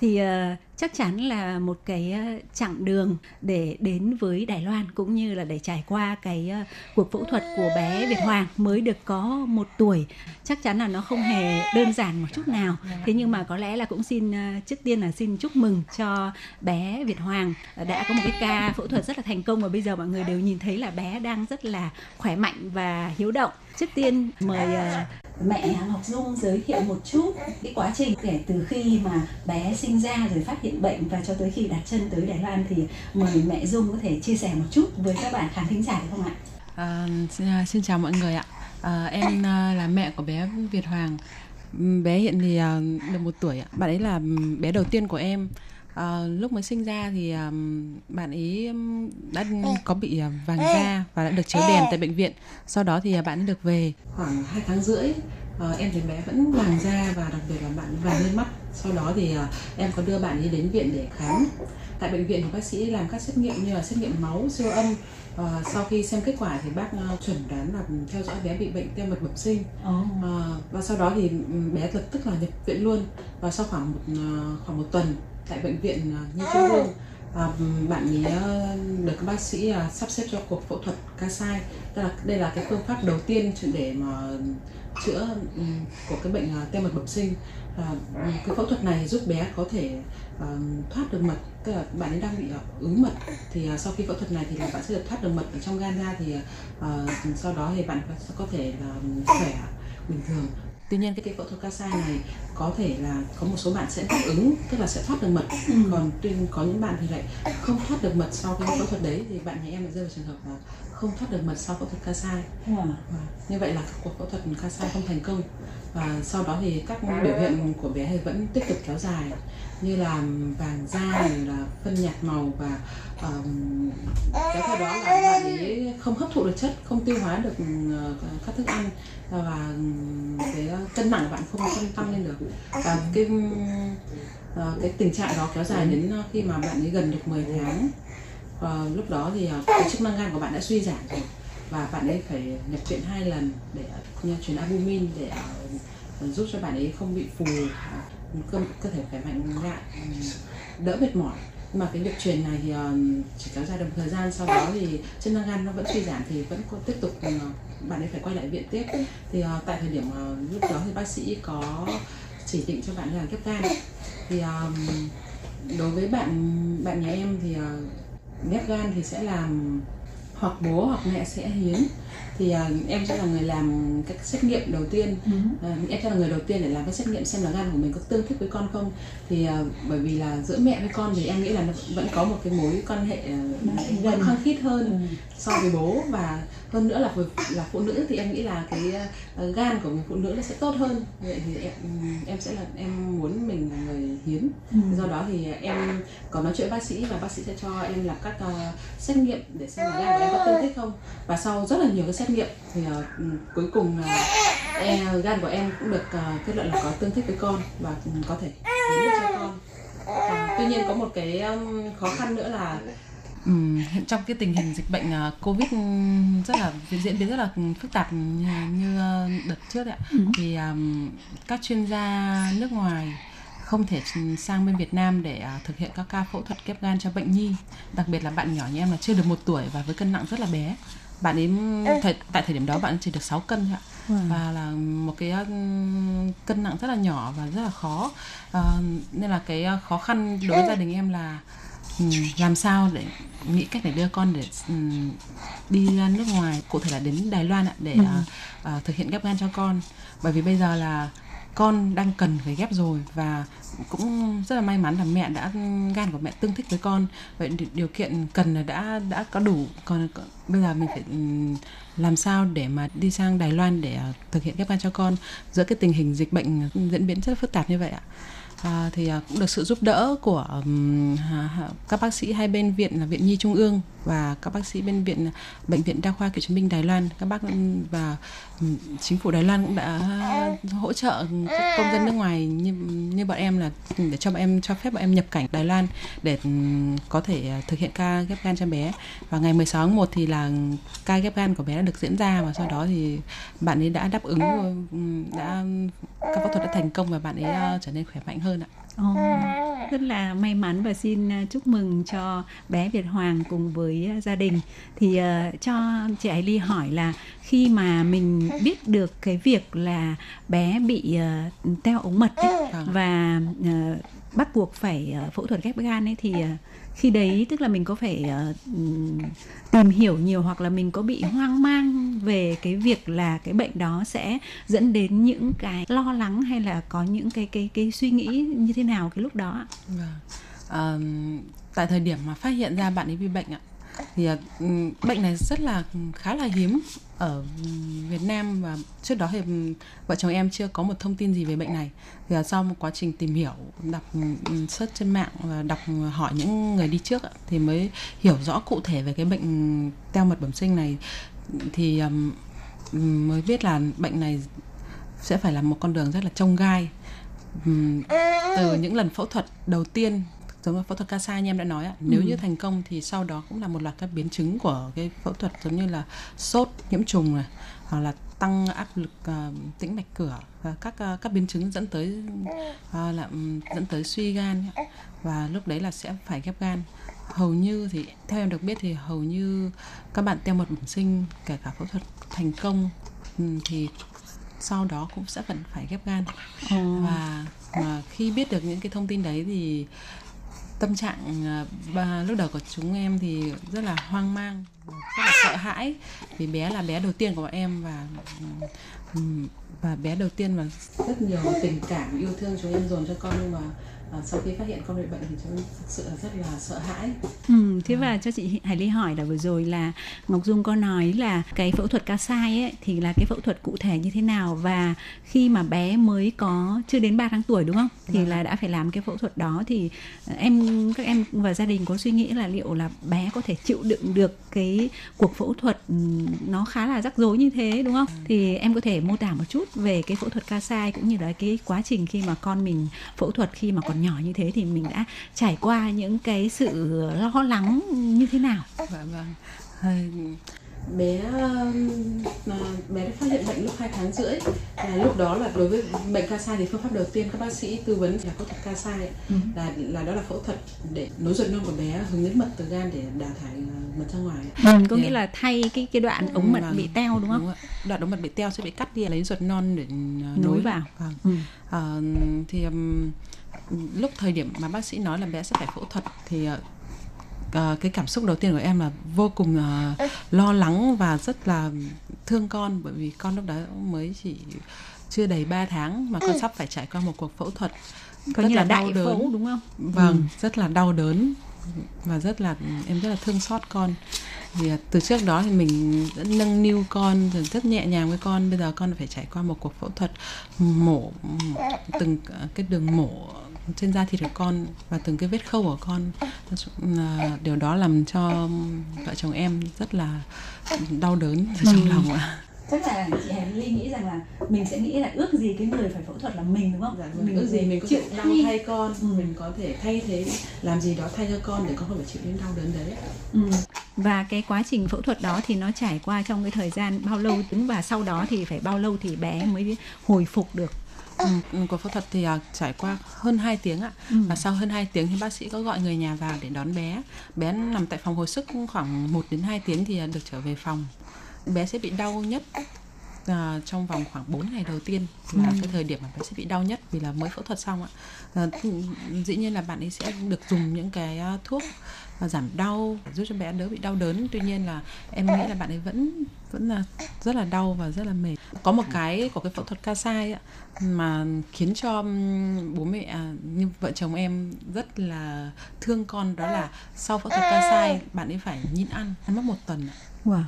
thì uh, chắc chắn là một cái uh, chặng đường để đến với Đài Loan cũng như là để trải qua cái uh, cuộc phẫu thuật của bé Việt Hoàng mới được có một tuổi. Chắc chắn là nó không hề đơn giản một chút nào. Thế nhưng mà có lẽ là cũng xin uh, trước tiên là xin chúc mừng cho bé Việt Hoàng đã có một cái ca phẫu thuật rất là thành công. Và bây giờ mọi người đều nhìn thấy là bé đang rất là khỏe mạnh và hiếu động trước tiên mời uh, mẹ Ngọc Dung giới thiệu một chút cái quá trình kể từ khi mà bé sinh ra rồi phát hiện bệnh và cho tới khi đặt chân tới Đài Loan thì mời mẹ Dung có thể chia sẻ một chút với các bạn khán thính giả được không ạ? À, xin à, chào mọi người ạ. À, em à, là mẹ của bé Việt Hoàng. Bé hiện thì à, được một tuổi ạ. Bạn ấy là bé đầu tiên của em. À, lúc mới sinh ra thì um, bạn ấy đã có bị vàng da và đã được chiếu đèn tại bệnh viện. Sau đó thì bạn ấy được về khoảng 2 tháng rưỡi. Uh, em thấy bé vẫn vàng da và đặc biệt là bạn vàng lên mắt. Sau đó thì uh, em có đưa bạn đi đến viện để khám. Tại bệnh viện thì bác sĩ làm các xét nghiệm như là xét nghiệm máu siêu âm. Uh, sau khi xem kết quả thì bác chuẩn đoán là theo dõi bé bị bệnh teo mật bẩm sinh. Uh, và sau đó thì bé lập tức là nhập viện luôn. Và sau khoảng một khoảng một tuần tại bệnh viện à, Nhi Trung ương À, bạn ấy được các bác sĩ à, sắp xếp cho cuộc phẫu thuật ca sai. Tức là đây là cái phương pháp đầu tiên để mà chữa ừ, của cái bệnh à, teo mật bẩm sinh. À, cái phẫu thuật này giúp bé có thể uh, thoát được mật. Tức là bạn ấy đang bị uh, ứ mật. Thì uh, sau khi phẫu thuật này thì là bạn sẽ được thoát được mật ở trong gan ra thì uh, sau đó thì bạn sẽ có thể là khỏe bình thường tuy nhiên cái, phẫu thuật ca này có thể là có một số bạn sẽ đáp ứng tức là sẽ thoát được mật ừ. còn tuy có những bạn thì lại không thoát được mật sau cái phẫu thuật đấy thì bạn nhà em lại rơi vào trường hợp là không thoát được mật sau phẫu thuật ca sai wow. như vậy là cuộc phẫu thuật ca sai không thành công và sau đó thì các biểu hiện của bé thì vẫn tiếp tục kéo dài như là vàng da là phân nhạt màu và um, kéo theo đó là bạn ấy không hấp thụ được chất không tiêu hóa được uh, các thức ăn. Và cái cân nặng của bạn không không tăng lên được. Và cái uh, cái tình trạng đó kéo dài đến khi mà bạn ấy gần được 10 tháng. Và lúc đó thì uh, cái chức năng gan của bạn đã suy giảm rồi và bạn ấy phải nhập viện hai lần để truyền albumin để ờ, giúp cho bạn ấy không bị phù cơ, cơ thể khỏe mạnh lại đỡ mệt mỏi. Nhưng mà cái việc truyền này thì ờ, chỉ kéo dài được thời gian sau đó thì chức năng gan nó vẫn suy giảm thì vẫn có tiếp tục ờ, bạn ấy phải quay lại viện tiếp. Thì tại thời điểm lúc đó thì bác sĩ có chỉ định cho bạn làm ghép gan. Thì đối với bạn bạn nhà em thì ghép gan thì sẽ làm hoặc bố hoặc mẹ sẽ hiến thì uh, em sẽ là người làm các xét nghiệm đầu tiên. Uh, em sẽ là người đầu tiên để làm cái xét nghiệm xem là gan của mình có tương thích với con không. Thì uh, bởi vì là giữa mẹ với con thì em nghĩ là nó vẫn có một cái mối quan hệ uh, khăng khít hơn ừ. so với bố. Và hơn nữa là là phụ nữ thì em nghĩ là cái uh, gan của người phụ nữ nó sẽ tốt hơn. Vậy thì em em sẽ là em muốn mình là người hiến. Ừ. do đó thì em có nói chuyện với bác sĩ và bác sĩ sẽ cho em làm các uh, xét nghiệm để xem là gan của em có tương thích không. Và sau rất là nhiều cái xét nghiệm thì uh, cuối cùng uh, e, gan của em cũng được uh, kết luận là có tương thích với con và có thể hiến được cho con uh, tuy nhiên có một cái um, khó khăn nữa là Ừm, hiện trong cái tình hình dịch bệnh à, Covid rất là diễn biến rất là phức tạp như, như ờ, đợt trước ạ. Ừ. Thì um, các chuyên gia nước ngoài không thể sang bên Việt Nam để à, thực hiện các ca phẫu thuật ghép gan cho bệnh nhi, đặc biệt là bạn nhỏ như em là chưa được một tuổi và với cân nặng rất là bé. Bạn ấy thời, tại thời điểm đó bạn chỉ được 6 cân thôi ạ. Wow. và là một cái uh, cân nặng rất là nhỏ và rất là khó. Ờ, nên là cái uh, khó khăn đối với gia đình em là làm sao để nghĩ cách để đưa con để đi ra nước ngoài cụ thể là đến Đài Loan ạ để Ừ. à, à, thực hiện ghép gan cho con. Bởi vì bây giờ là con đang cần phải ghép rồi và cũng rất là may mắn là mẹ đã, gan của mẹ tương thích với con. Vậy điều- kiện cần là đã đã có đủ, còn bây giờ mình phải làm sao để mà đi sang Đài Loan để à, thực hiện ghép gan cho con? Giữa cái tình hình dịch bệnh diễn biến rất là phức tạp như vậy ạ. À, thì à, cũng được sự giúp đỡ của hà- hà- các bác sĩ hai bên viện là viện Nhi Trung ương và các bác sĩ bên viện bệnh viện đa khoa cựu chiến binh Đài Loan. Các bác và ừm, chính phủ Đài Loan cũng đã hỗ trợ các công dân nước ngoài như như bọn em là để cho bọn em cho phép bọn em nhập cảnh Đài Loan để ừm, có thể à, thực hiện ca ghép gan cho bé. Và ngày 16 tháng 1 thì là ca ghép gan của bé đã được diễn ra và sau đó thì bạn ấy đã đáp ứng ừm, đã các phẫu thuật đã thành công và bạn ấy à, trở nên khỏe mạnh hơn ạ. Ồ, rất là may mắn và xin à, chúc mừng cho bé Việt Hoàng cùng với à, gia đình. Thì à, cho chị Ái Ly hỏi là khi mà mình biết được cái việc là bé bị à, teo ống mật ấy, Vâng. và à, bắt buộc phải à, phẫu thuật ghép gan ấy thì à, khi đấy tức là mình có phải uh, tìm hiểu nhiều hoặc là mình có bị hoang mang về cái việc là cái bệnh đó sẽ dẫn đến những cái lo lắng hay là có những cái cái cái suy nghĩ như thế nào cái lúc đó ạ? Vâng. À, tại thời điểm mà phát hiện ra bạn ấy bị bệnh ạ thì à, ừ, bệnh này rất là khá là hiếm ở Việt Nam và trước đó thì vợ chồng em chưa có một thông tin gì về bệnh này. Thì à, sau một quá trình tìm hiểu đọc ừ, ừ, search trên mạng và đọc hỏi những người đi trước thì mới hiểu rõ cụ thể về cái bệnh teo mật bẩm sinh này. Thì à, mới biết là bệnh này sẽ phải là một con đường rất là trông gai từ những lần phẫu thuật đầu tiên giống như phẫu thuật Casa như em đã nói ạ nếu Ừ. như thành công thì sau đó cũng là một loạt các biến chứng của cái phẫu thuật giống như là sốt nhiễm trùng này hoặc là tăng áp lực à, tĩnh mạch cửa và các à, các biến chứng dẫn tới à, là ừm, dẫn tới suy gan và lúc đấy là sẽ phải ghép gan hầu như thì theo em được biết thì hầu như các bạn teo mật bẩm sinh kể cả phẫu thuật thành công ừm, thì sau đó cũng sẽ vẫn phải ghép gan Ồ. và mà khi biết được những cái thông tin đấy thì tâm trạng à, lúc đầu của chúng em thì rất là hoang mang rất là sợ hãi. Vì bé là bé đầu tiên của bọn em và và bé đầu tiên và rất nhiều tình cảm yêu thương chúng em dồn cho con nhưng mà à, sau khi phát hiện con bị bệnh thì em thực sự là rất là sợ hãi Ừ, thế và cho chị Hải Ly hỏi là vừa rồi là Ngọc Dung có nói là cái phẫu thuật ca sai ấy thì là cái phẫu thuật cụ thể như thế nào và khi mà bé mới có chưa đến 3 tháng tuổi đúng không? Thì Vâng. là đã phải làm cái phẫu thuật đó thì ờ, em các em và gia đình có suy nghĩ là liệu là bé có thể chịu đựng được cái cuộc phẫu thuật ừ, nó khá là rắc rối như thế đúng không? Thì em có thể mô tả một chút về cái phẫu thuật ca sai cũng như là cái quá trình khi mà con mình phẫu thuật khi mà còn nhỏ như thế thì mình đã trải qua những cái sự lo lắng như thế nào? Vâng. Hơi- Bé là bé đã phát hiện bệnh lúc 2 tháng rưỡi. Là lúc đó là đối với bệnh ca sai thì phương pháp đầu tiên các bác sĩ tư vấn là phẫu thuật ca sai Ừ. là là đó là phẫu thuật để nối ruột non của bé hướng đến mật từ gan để đào thải uh, mật ra ngoài. Ừ, có Thì- nghĩa là thay cái cái đoạn ống mật Vâng, bị teo đúng không? Đoạn ống mật bị teo sẽ bị cắt đi lấy ruột non để uh, Nối vào. Vâng. Ừ. Ờ, thì um, lúc thời điểm mà bác sĩ nói là bé sẽ phải phẫu thuật thì ờ, cái cảm xúc đầu tiên của em là vô cùng ờ, lo lắng và rất là thương con bởi vì con lúc đó mới chỉ chưa đầy 3 tháng mà con sắp phải trải qua một cuộc phẫu thuật Có rất như là đau đại đớn. phẫu đúng không? Vâng, Ừ. rất là đau đớn và rất là em rất là thương xót con. Thì từ trước đó thì mình đã nâng niu con rồi rất nhẹ nhàng với con. Bây giờ con phải trải qua một cuộc phẫu thuật mổ từng cái đường mổ trên da thịt của con và từng cái vết khâu của con. Chung là Điều đó làm cho vợ chồng em rất là đau đớn trong Ừ. lòng ạ. chắc là chị Hải Ly nghĩ rằng là mình sẽ nghĩ là ước gì cái người phải phẫu thuật là mình đúng không? Dạ, mình ước gì mình có thể đau thay con, ừ. mình có thể thay thế làm gì đó thay cho con để con không phải chịu đến đau đớn đấy. Ừ. Và cái quá trình phẫu thuật đó thì nó trải qua trong cái thời gian bao lâu và sau đó thì phải bao lâu thì bé mới hồi phục được Ừ, ừ, cuộc phẫu thuật thì uh, trải qua hơn 2 tiếng ạ. Ừ. và sau hơn 2 tiếng thì bác sĩ có gọi người nhà vào để đón bé. Bé nằm tại phòng hồi sức khoảng 1 đến 2 tiếng thì được trở về phòng. Bé sẽ bị đau nhất uh, trong vòng khoảng 4 ngày đầu tiên là ừ. cái thời điểm mà bé sẽ bị đau nhất vì là mới phẫu thuật xong ạ. Uh, dĩ nhiên là bạn ấy sẽ được dùng những cái thuốc giảm đau giúp cho bé đỡ bị đau đớn. Tuy nhiên là em nghĩ là bạn ấy vẫn vẫn là rất là đau và rất là mệt. Có một cái của cái phẫu thuật ca sai mà khiến cho bố mẹ như vợ chồng em rất là thương con đó là sau phẫu thuật ca sai bạn ấy phải nhịn ăn ăn mất một tuần wow.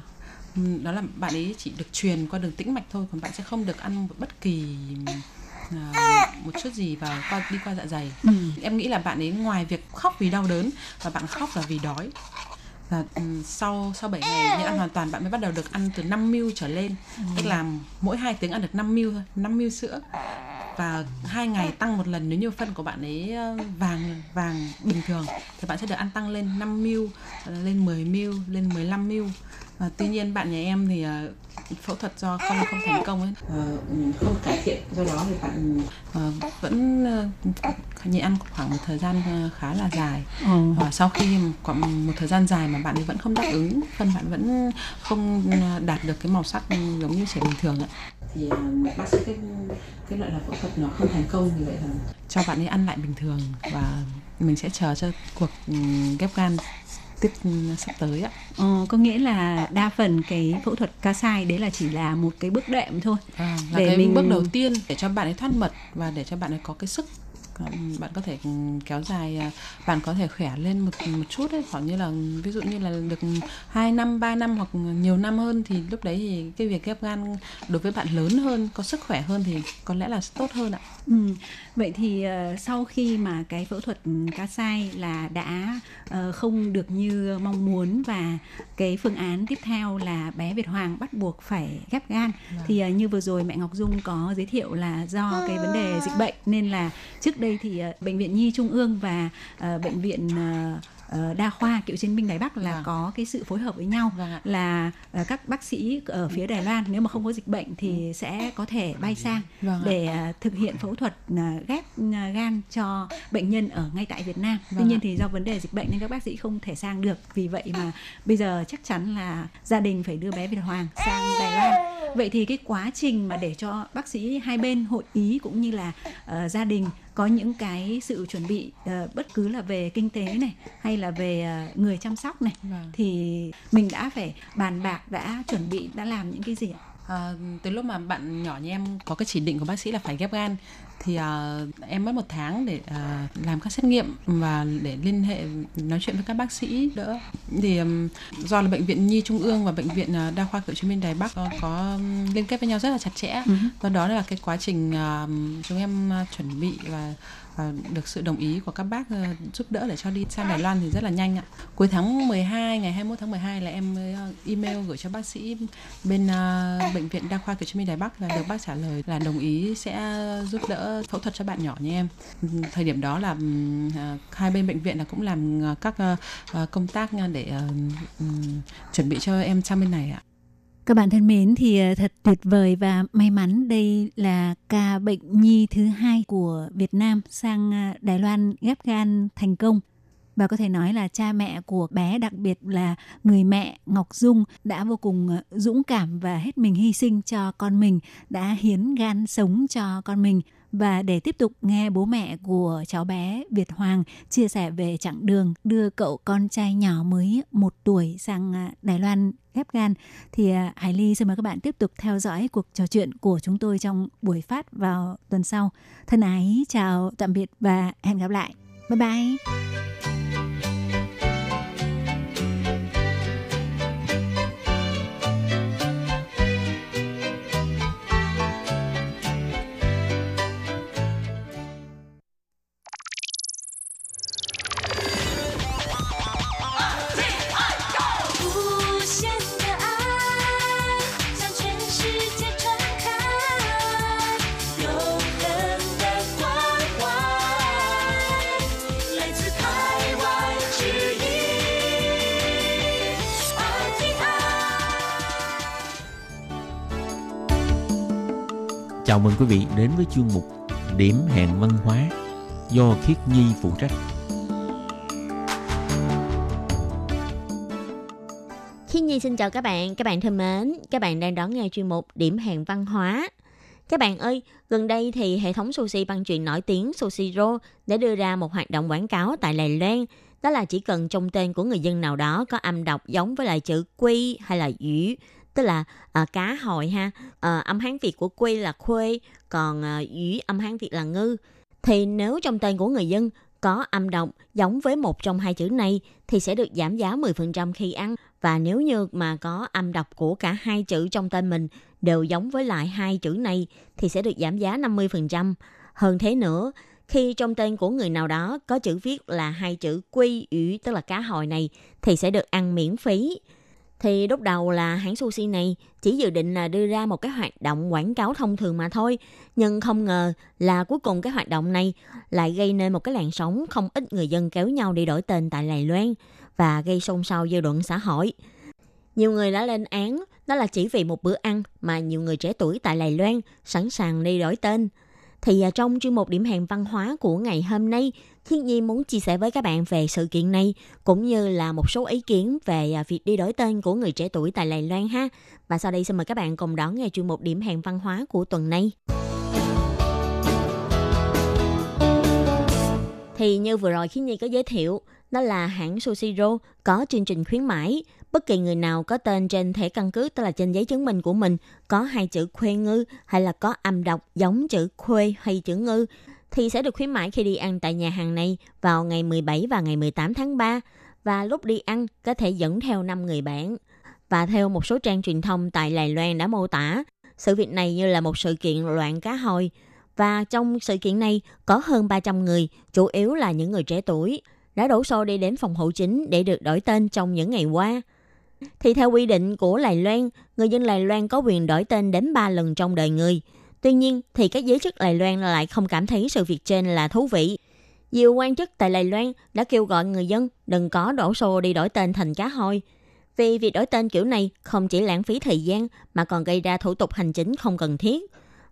Đó là bạn ấy chỉ được truyền qua đường tĩnh mạch thôi còn bạn sẽ không được ăn bất kỳ một chút gì vào qua đi qua dạ dày. Ừ. em nghĩ là bạn ấy ngoài việc khóc vì đau đớn và bạn khóc là vì đói. Và um, sau sau 7 ngày nhịn ăn hoàn toàn bạn mới bắt đầu được ăn từ 5 ml trở lên. Ừ. tức là mỗi hai tiếng ăn được 5 ml thôi 5 ml sữa. Và hai ngày tăng một lần nếu như phân của bạn ấy ờ, vàng vàng bình thường thì bạn sẽ được ăn tăng lên 5 ml lên 10 ml lên 15 ml. À, tuy nhiên bạn nhà em thì uh, phẫu thuật do không không thành công ấy. Uh, không cải thiện do đó thì bạn uh, vẫn uh, nhịn ăn khoảng một thời gian khá là dài. Ừ. và sau khi khoảng một thời gian dài mà bạn ấy vẫn không đáp ứng phân bạn vẫn không đạt được cái màu sắc giống như trẻ bình thường ạ. Thì bác sĩ cái cái loại là phẫu thuật nó không thành công như vậy là cho bạn ấy ăn lại bình thường và mình sẽ chờ cho cuộc ghép gan tiếp sắp tới ạ. Ờ, có nghĩa là đa phần cái phẫu thuật ca sai đấy là chỉ là một cái bước đệm thôi. À, là để cái mình bước đầu tiên để cho bạn ấy thoát mật và để cho bạn ấy có cái sức bạn có thể kéo dài à, bạn có thể khỏe lên một một chút ấy khoảng như là ví dụ như là được 2 năm 3 năm hoặc nhiều năm hơn thì lúc đấy thì cái việc ghép gan đối với bạn lớn hơn có sức khỏe hơn thì có lẽ là tốt hơn ạ ừ. vậy thì uh, sau khi mà cái phẫu thuật ca sai là đã uh, không được như mong muốn và cái phương án tiếp theo là bé Việt Hoàng bắt buộc phải ghép gan vâng. thì uh, như vừa rồi mẹ Ngọc Dung có giới thiệu là do cái vấn đề dịch bệnh nên là trước đây thì uh, bệnh viện Nhi Trung ương và uh, bệnh viện uh, đa khoa cựu chiến binh Đài Bắc là vâng. có cái sự phối hợp với nhau vâng là các bác sĩ ở phía Đài Loan nếu mà không có dịch bệnh thì ừ. sẽ có thể bay sang vâng để thực hiện phẫu thuật ghép gan cho bệnh nhân ở ngay tại Việt Nam. Vâng Tuy nhiên thì do vấn đề dịch bệnh nên các bác sĩ không thể sang được. Vì vậy mà bây giờ chắc chắn là gia đình phải đưa bé Việt Hoàng sang Đài Loan. Vậy thì cái quá trình mà để cho bác sĩ hai bên hội ý cũng như là uh, gia đình có những cái sự chuẩn bị uh, bất cứ là về kinh tế này hay là về uh, người chăm sóc này vâng. thì mình đã phải bàn bạc đã chuẩn bị đã làm những cái gì ạ? À, từ lúc mà bạn nhỏ như em có cái chỉ định của bác sĩ là phải ghép gan thì uh, em mất một tháng để uh, làm các xét nghiệm và để liên hệ nói chuyện với các bác sĩ đỡ thì um, do là bệnh viện nhi trung ương và bệnh viện đa khoa cựu chiến binh đài bắc có, có liên kết với nhau rất là chặt chẽ uh-huh. và đó là cái quá trình uh, chúng em chuẩn bị và và được sự đồng ý của các bác ờ, giúp đỡ để cho đi sang Đài Loan thì rất là nhanh ạ. Cuối tháng 12 ngày 21 tháng 12 là em ờ, email gửi cho bác sĩ bên ờ, bệnh viện đa khoa cựu chiến Minh Đài Bắc là được bác trả lời là đồng ý sẽ giúp đỡ, phẫu thuật cho bạn nhỏ như em. Thời điểm đó là hai bên bệnh viện là cũng làm các công tác để chuẩn bị cho em sang bên này ạ. Các bạn thân mến thì ờ, thật tuyệt vời và may mắn đây là ca bệnh nhi thứ hai của Việt Nam sang ờ, Đài Loan ghép gan thành công. Và có thể nói là cha mẹ của bé đặc biệt là người mẹ Ngọc Dung đã vô cùng ờ, dũng cảm và hết mình hy sinh cho con mình, đã hiến gan sống cho con mình và để tiếp tục nghe bố mẹ của cháu bé Việt Hoàng chia sẻ về chặng đường đưa cậu con trai nhỏ mới một tuổi sang à, Đài Loan ghép gan, thì à, Hải Ly xin mời các bạn tiếp tục theo dõi cuộc trò chuyện của chúng tôi trong buổi phát vào tuần sau. Thân ái, chào, tạm biệt và hẹn gặp lại. Bye bye. Chào mừng quý vị đến với chương mục Điểm hẹn văn hóa do Khiết Nhi phụ trách. Khiết Nhi xin chào các bạn, các bạn thân mến, các bạn đang đón nghe chuyên mục Điểm hẹn văn hóa. Các bạn ơi, gần đây thì hệ thống sushi băng chuyện nổi tiếng Sushiro đã đưa ra một hoạt động quảng cáo tại Đài Loan. Đó là chỉ cần trong tên của người dân nào đó có âm đọc giống với lại chữ quy hay là dữ tức là uh, cá hồi ha uh, âm hán việt của quê là khuê còn ờ, uh, dĩ âm hán việt là ngư thì nếu trong tên của người dân có âm đọc giống với một trong hai chữ này thì sẽ được giảm giá 10% khi ăn và nếu như mà có âm đọc của cả hai chữ trong tên mình đều giống với lại hai chữ này thì sẽ được giảm giá 50%. Hơn thế nữa, khi trong tên của người nào đó có chữ viết là hai chữ quy ủy tức là cá hồi này thì sẽ được ăn miễn phí. Thì lúc đầu là hãng sushi này chỉ dự định là đưa ra một cái hoạt động quảng cáo thông thường mà thôi. Nhưng không ngờ là cuối cùng cái hoạt động này lại gây nên một cái làn sóng không ít người dân kéo nhau đi đổi tên tại Đài Loan và gây xôn xao dư luận xã hội. Nhiều người đã lên án đó là chỉ vì một bữa ăn mà nhiều người trẻ tuổi tại Đài Loan sẵn sàng đi đổi tên. Thì à, trong chuyên mục điểm hẹn văn hóa của ngày hôm nay, Thiên Nhi muốn chia sẻ với các bạn về sự kiện này cũng như là một số ý kiến về à, việc đi đổi tên của người trẻ tuổi tại Đài Loan ha. Và sau đây xin mời các bạn cùng đón nghe chuyên mục điểm hẹn văn hóa của tuần này. Thì như vừa rồi Khiến Nhi có giới thiệu, đó là hãng Sushiro có chương trình khuyến mãi. Bất kỳ người nào có tên trên thẻ căn cước, tức là trên giấy chứng minh của mình, có hai chữ khuê ngư hay là có âm đọc giống chữ khuê hay chữ ngư, thì sẽ được khuyến mãi khi đi ăn tại nhà hàng này vào ngày 17 và ngày 18 tháng 3. Và lúc đi ăn có thể dẫn theo 5 người bạn. Và theo một số trang truyền thông tại Đài Loan đã mô tả, sự việc này như là một sự kiện loạn cá hồi. Và trong sự kiện này có hơn 300 người, chủ yếu là những người trẻ tuổi, đã đổ xô đi đến phòng hậu chính để được đổi tên trong những ngày qua. Thì theo quy định của Lài Loan, người dân Lài Loan có quyền đổi tên đến 3 lần trong đời người. Tuy nhiên, thì các giới chức Đài Loan lại không cảm thấy sự việc trên là thú vị. Nhiều quan chức tại Đài Loan đã kêu gọi người dân đừng có đổ xô đi đổi tên thành cá hôi. Vì việc đổi tên kiểu này không chỉ lãng phí thời gian, mà còn gây ra thủ tục hành chính không cần thiết.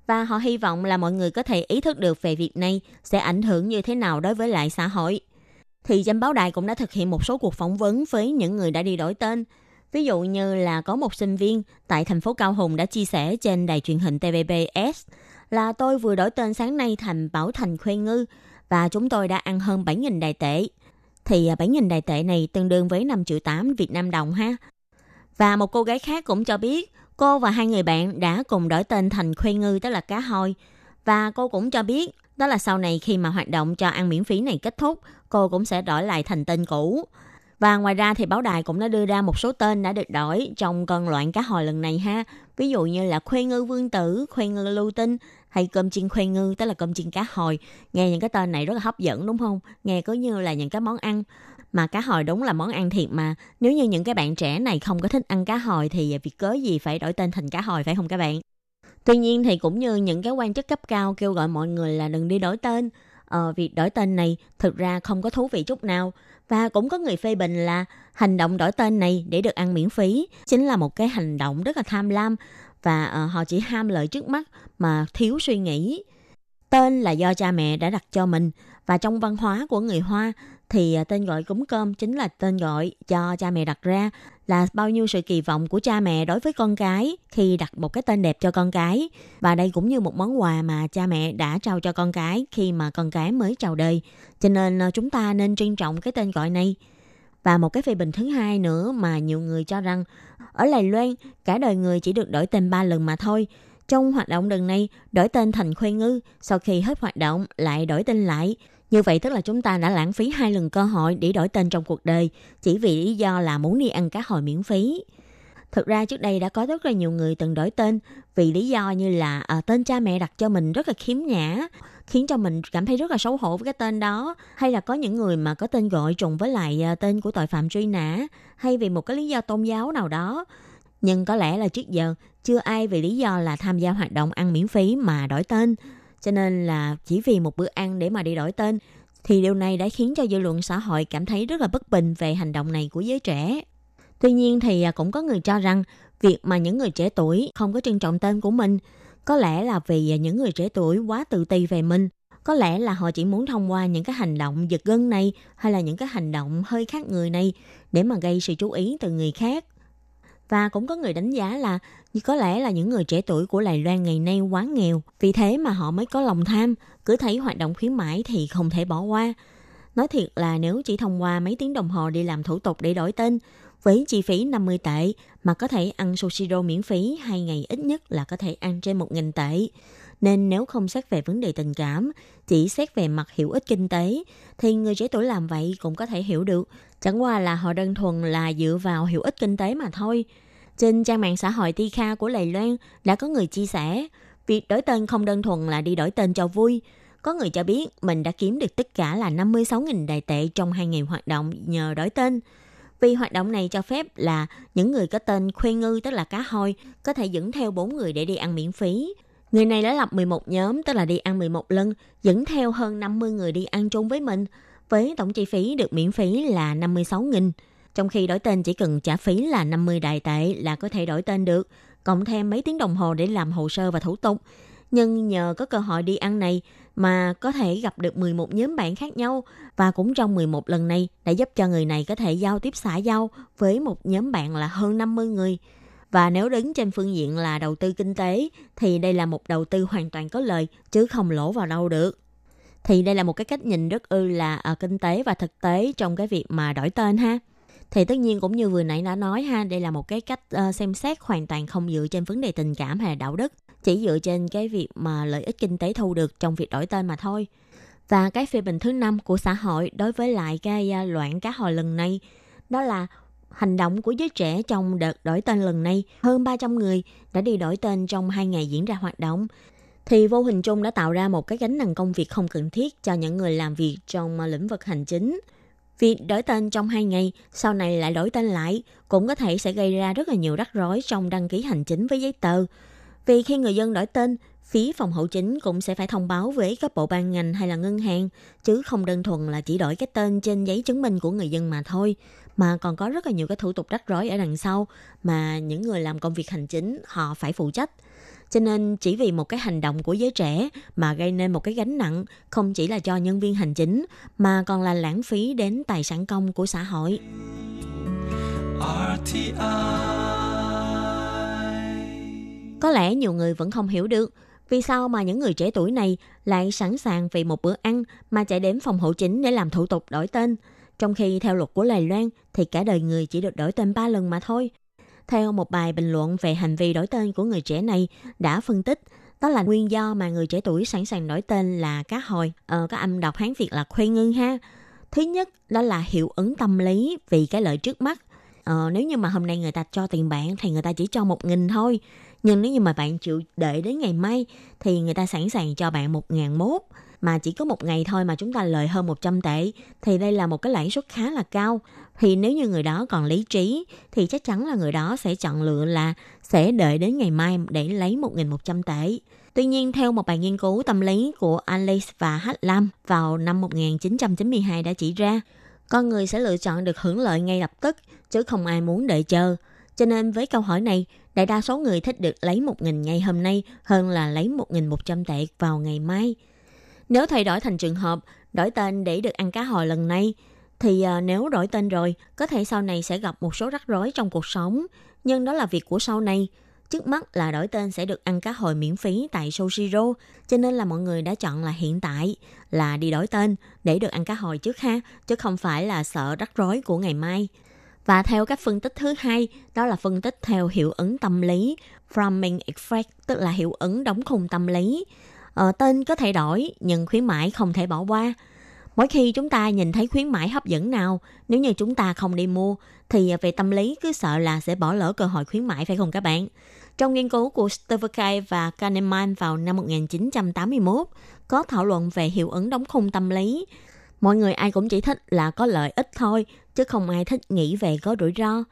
Và họ hy vọng là mọi người có thể ý thức được về việc này sẽ ảnh hưởng như thế nào đối với lại xã hội thì danh báo đài cũng đã thực hiện một số cuộc phỏng vấn với những người đã đi đổi tên. Ví dụ như là có một sinh viên tại thành phố Cao Hùng đã chia sẻ trên đài truyền hình TVBS là tôi vừa đổi tên sáng nay thành Bảo Thành Khuê Ngư và chúng tôi đã ăn hơn 7.000 đài tệ. Thì à, 7.000 đài tệ này tương đương với 5 triệu 8 Việt Nam đồng ha. Và một cô gái khác cũng cho biết cô và hai người bạn đã cùng đổi tên thành Khuê Ngư tức là cá hôi. Và cô cũng cho biết đó là sau này khi mà hoạt động cho ăn miễn phí này kết thúc, cô cũng sẽ đổi lại thành tên cũ. Và ngoài ra thì báo đài cũng đã đưa ra một số tên đã được đổi trong cơn loạn cá hồi lần này ha. Ví dụ như là khuê ngư vương tử, khuê ngư lưu tinh hay cơm chiên khuê ngư, tức là cơm chiên cá hồi. Nghe những cái tên này rất là hấp dẫn đúng không? Nghe có như là những cái món ăn mà cá hồi đúng là món ăn thiệt mà. Nếu như những cái bạn trẻ này không có thích ăn cá hồi thì việc cớ gì phải đổi tên thành cá hồi phải không các bạn? Tuy nhiên thì cũng như những cái quan chức cấp cao kêu gọi mọi người là đừng đi đổi tên. Ờ, việc đổi tên này thực ra không có thú vị chút nào. Và cũng có người phê bình là hành động đổi tên này để được ăn miễn phí chính là một cái hành động rất là tham lam và uh, họ chỉ ham lợi trước mắt mà thiếu suy nghĩ. Tên là do cha mẹ đã đặt cho mình và trong văn hóa của người Hoa thì à, tên gọi cúng cơm chính là tên gọi cho cha mẹ đặt ra là bao nhiêu sự kỳ vọng của cha mẹ đối với con cái khi đặt một cái tên đẹp cho con cái. Và đây cũng như một món quà mà cha mẹ đã trao cho con cái khi mà con cái mới chào đời. Cho nên à, chúng ta nên trân trọng cái tên gọi này. Và một cái phê bình thứ hai nữa mà nhiều người cho rằng, ở Lài Loan, cả đời người chỉ được đổi tên ba lần mà thôi. Trong hoạt động lần này, đổi tên thành Khuê Ngư, sau khi hết hoạt động lại đổi tên lại như vậy tức là chúng ta đã lãng phí hai lần cơ hội để đổi tên trong cuộc đời chỉ vì lý do là muốn đi ăn cá hồi miễn phí. Thực ra trước đây đã có rất là nhiều người từng đổi tên vì lý do như là à, tên cha mẹ đặt cho mình rất là khiếm nhã, khiến cho mình cảm thấy rất là xấu hổ với cái tên đó. Hay là có những người mà có tên gọi trùng với lại à, tên của tội phạm truy nã, hay vì một cái lý do tôn giáo nào đó. Nhưng có lẽ là trước giờ chưa ai vì lý do là tham gia hoạt động ăn miễn phí mà đổi tên. Cho nên là chỉ vì một bữa ăn để mà đi đổi tên, thì điều này đã khiến cho dư luận xã hội cảm thấy rất là bất bình về hành động này của giới trẻ. Tuy nhiên thì à, cũng có người cho rằng việc mà những người trẻ tuổi không có trân trọng tên của mình Có lẽ là vì à, những người trẻ tuổi quá tự ti về mình. Có lẽ là họ chỉ muốn thông qua những cái hành động giật gân này, hay là những cái hành động hơi khác người này để mà gây sự chú ý từ người khác. Và cũng có người đánh giá là có lẽ là những người trẻ tuổi của Đài Loan ngày nay quá nghèo, vì thế mà họ mới có lòng tham, cứ thấy hoạt động khuyến mãi thì không thể bỏ qua. Nói thiệt là nếu chỉ thông qua mấy tiếng đồng hồ đi làm thủ tục để đổi tên, với chi phí 50 tệ mà có thể ăn sushi roll miễn phí hai ngày ít nhất là có thể ăn trên 1.000 tệ. Nên nếu không xét về vấn đề tình cảm, chỉ xét về mặt hiệu ích kinh tế, thì người trẻ tuổi làm vậy cũng có thể hiểu được. Chẳng qua là họ đơn thuần là dựa vào hiệu ích kinh tế mà thôi. Trên trang mạng xã hội Ti Kha của Lầy Loan đã có người chia sẻ, việc đổi tên không đơn thuần là đi đổi tên cho vui. Có người cho biết mình đã kiếm được tất cả là 56.000 đại tệ trong hai ngày hoạt động nhờ đổi tên. Vì hoạt động này cho phép là những người có tên khuê ngư tức là cá hôi có thể dẫn theo 4 người để đi ăn miễn phí. Người này đã lập 11 nhóm tức là đi ăn 11 lần, dẫn theo hơn 50 người đi ăn chung với mình với tổng chi phí được miễn phí là 56.000. Trong khi đổi tên chỉ cần trả phí là 50 đại tệ là có thể đổi tên được, cộng thêm mấy tiếng đồng hồ để làm hồ sơ và thủ tục. Nhưng nhờ có cơ hội đi ăn này mà có thể gặp được 11 nhóm bạn khác nhau và cũng trong 11 lần này đã giúp cho người này có thể giao tiếp xã giao với một nhóm bạn là hơn 50 người. Và nếu đứng trên phương diện là đầu tư kinh tế thì đây là một đầu tư hoàn toàn có lợi chứ không lỗ vào đâu được. Thì đây là một cái cách nhìn rất ư là ở kinh tế và thực tế trong cái việc mà đổi tên ha thì tất nhiên cũng như vừa nãy đã nói ha đây là một cái cách uh, xem xét hoàn toàn không dựa trên vấn đề tình cảm hay là đạo đức chỉ dựa trên cái việc mà lợi ích kinh tế thu được trong việc đổi tên mà thôi và cái phê bình thứ năm của xã hội đối với lại cái à, loạn cá hồi lần này đó là hành động của giới trẻ trong đợt đổi tên lần này hơn 300 người đã đi đổi tên trong hai ngày diễn ra hoạt động thì vô hình chung đã tạo ra một cái gánh nặng công việc không cần thiết cho những người làm việc trong lĩnh vực hành chính Việc đổi tên trong hai ngày, sau này lại đổi tên lại, cũng có thể sẽ gây ra rất là nhiều rắc rối trong đăng ký hành chính với giấy tờ. Vì khi người dân đổi tên, phí phòng hậu chính cũng sẽ phải thông báo với các bộ ban ngành hay là ngân hàng, chứ không đơn thuần là chỉ đổi cái tên trên giấy chứng minh của người dân mà thôi, mà còn có rất là nhiều cái thủ tục rắc rối ở đằng sau mà những người làm công việc hành chính họ phải phụ trách. Cho nên chỉ vì một cái hành động của giới trẻ mà gây nên một cái gánh nặng không chỉ là cho nhân viên hành chính mà còn là lãng phí đến tài sản công của xã hội. RTI. Có lẽ nhiều người vẫn không hiểu được vì sao mà những người trẻ tuổi này lại sẵn sàng vì một bữa ăn mà chạy đến phòng hộ chính để làm thủ tục đổi tên. Trong khi theo luật của Lài Loan thì cả đời người chỉ được đổi tên 3 lần mà thôi. Theo một bài bình luận về hành vi đổi tên của người trẻ này đã phân tích, đó là nguyên do mà người trẻ tuổi sẵn sàng đổi tên là cá hồi, ờ, có âm đọc Hán Việt là khuê ngưng ha. Thứ nhất đó là hiệu ứng tâm lý vì cái lợi trước mắt. Ờ, nếu như mà hôm nay người ta cho tiền bạn thì người ta chỉ cho một nghìn thôi. Nhưng nếu như mà bạn chịu đợi đến ngày mai thì người ta sẵn sàng cho bạn một ngàn mốt mà chỉ có một ngày thôi mà chúng ta lợi hơn 100 tệ thì đây là một cái lãi suất khá là cao. Thì nếu như người đó còn lý trí thì chắc chắn là người đó sẽ chọn lựa là sẽ đợi đến ngày mai để lấy 1.100 tệ. Tuy nhiên, theo một bài nghiên cứu tâm lý của Alice và H. Lam vào năm 1992 đã chỉ ra, con người sẽ lựa chọn được hưởng lợi ngay lập tức, chứ không ai muốn đợi chờ. Cho nên với câu hỏi này, đại đa số người thích được lấy 1.000 ngày hôm nay hơn là lấy 1.100 tệ vào ngày mai. Nếu thay đổi thành trường hợp đổi tên để được ăn cá hồi lần này, thì à, nếu đổi tên rồi, có thể sau này sẽ gặp một số rắc rối trong cuộc sống. Nhưng đó là việc của sau này. Trước mắt là đổi tên sẽ được ăn cá hồi miễn phí tại Soshiro, cho nên là mọi người đã chọn là hiện tại là đi đổi tên để được ăn cá hồi trước ha, chứ không phải là sợ rắc rối của ngày mai. Và theo cách phân tích thứ hai, đó là phân tích theo hiệu ứng tâm lý, framing effect, tức là hiệu ứng đóng khung tâm lý. Ờ, tên có thể đổi, nhưng khuyến mãi không thể bỏ qua. Mỗi khi chúng ta nhìn thấy khuyến mãi hấp dẫn nào, nếu như chúng ta không đi mua, thì về tâm lý cứ sợ là sẽ bỏ lỡ cơ hội khuyến mãi phải không các bạn? Trong nghiên cứu của Sterverkay và Kahneman vào năm 1981, có thảo luận về hiệu ứng đóng khung tâm lý. Mọi người ai cũng chỉ thích là có lợi ích thôi, chứ không ai thích nghĩ về có rủi ro.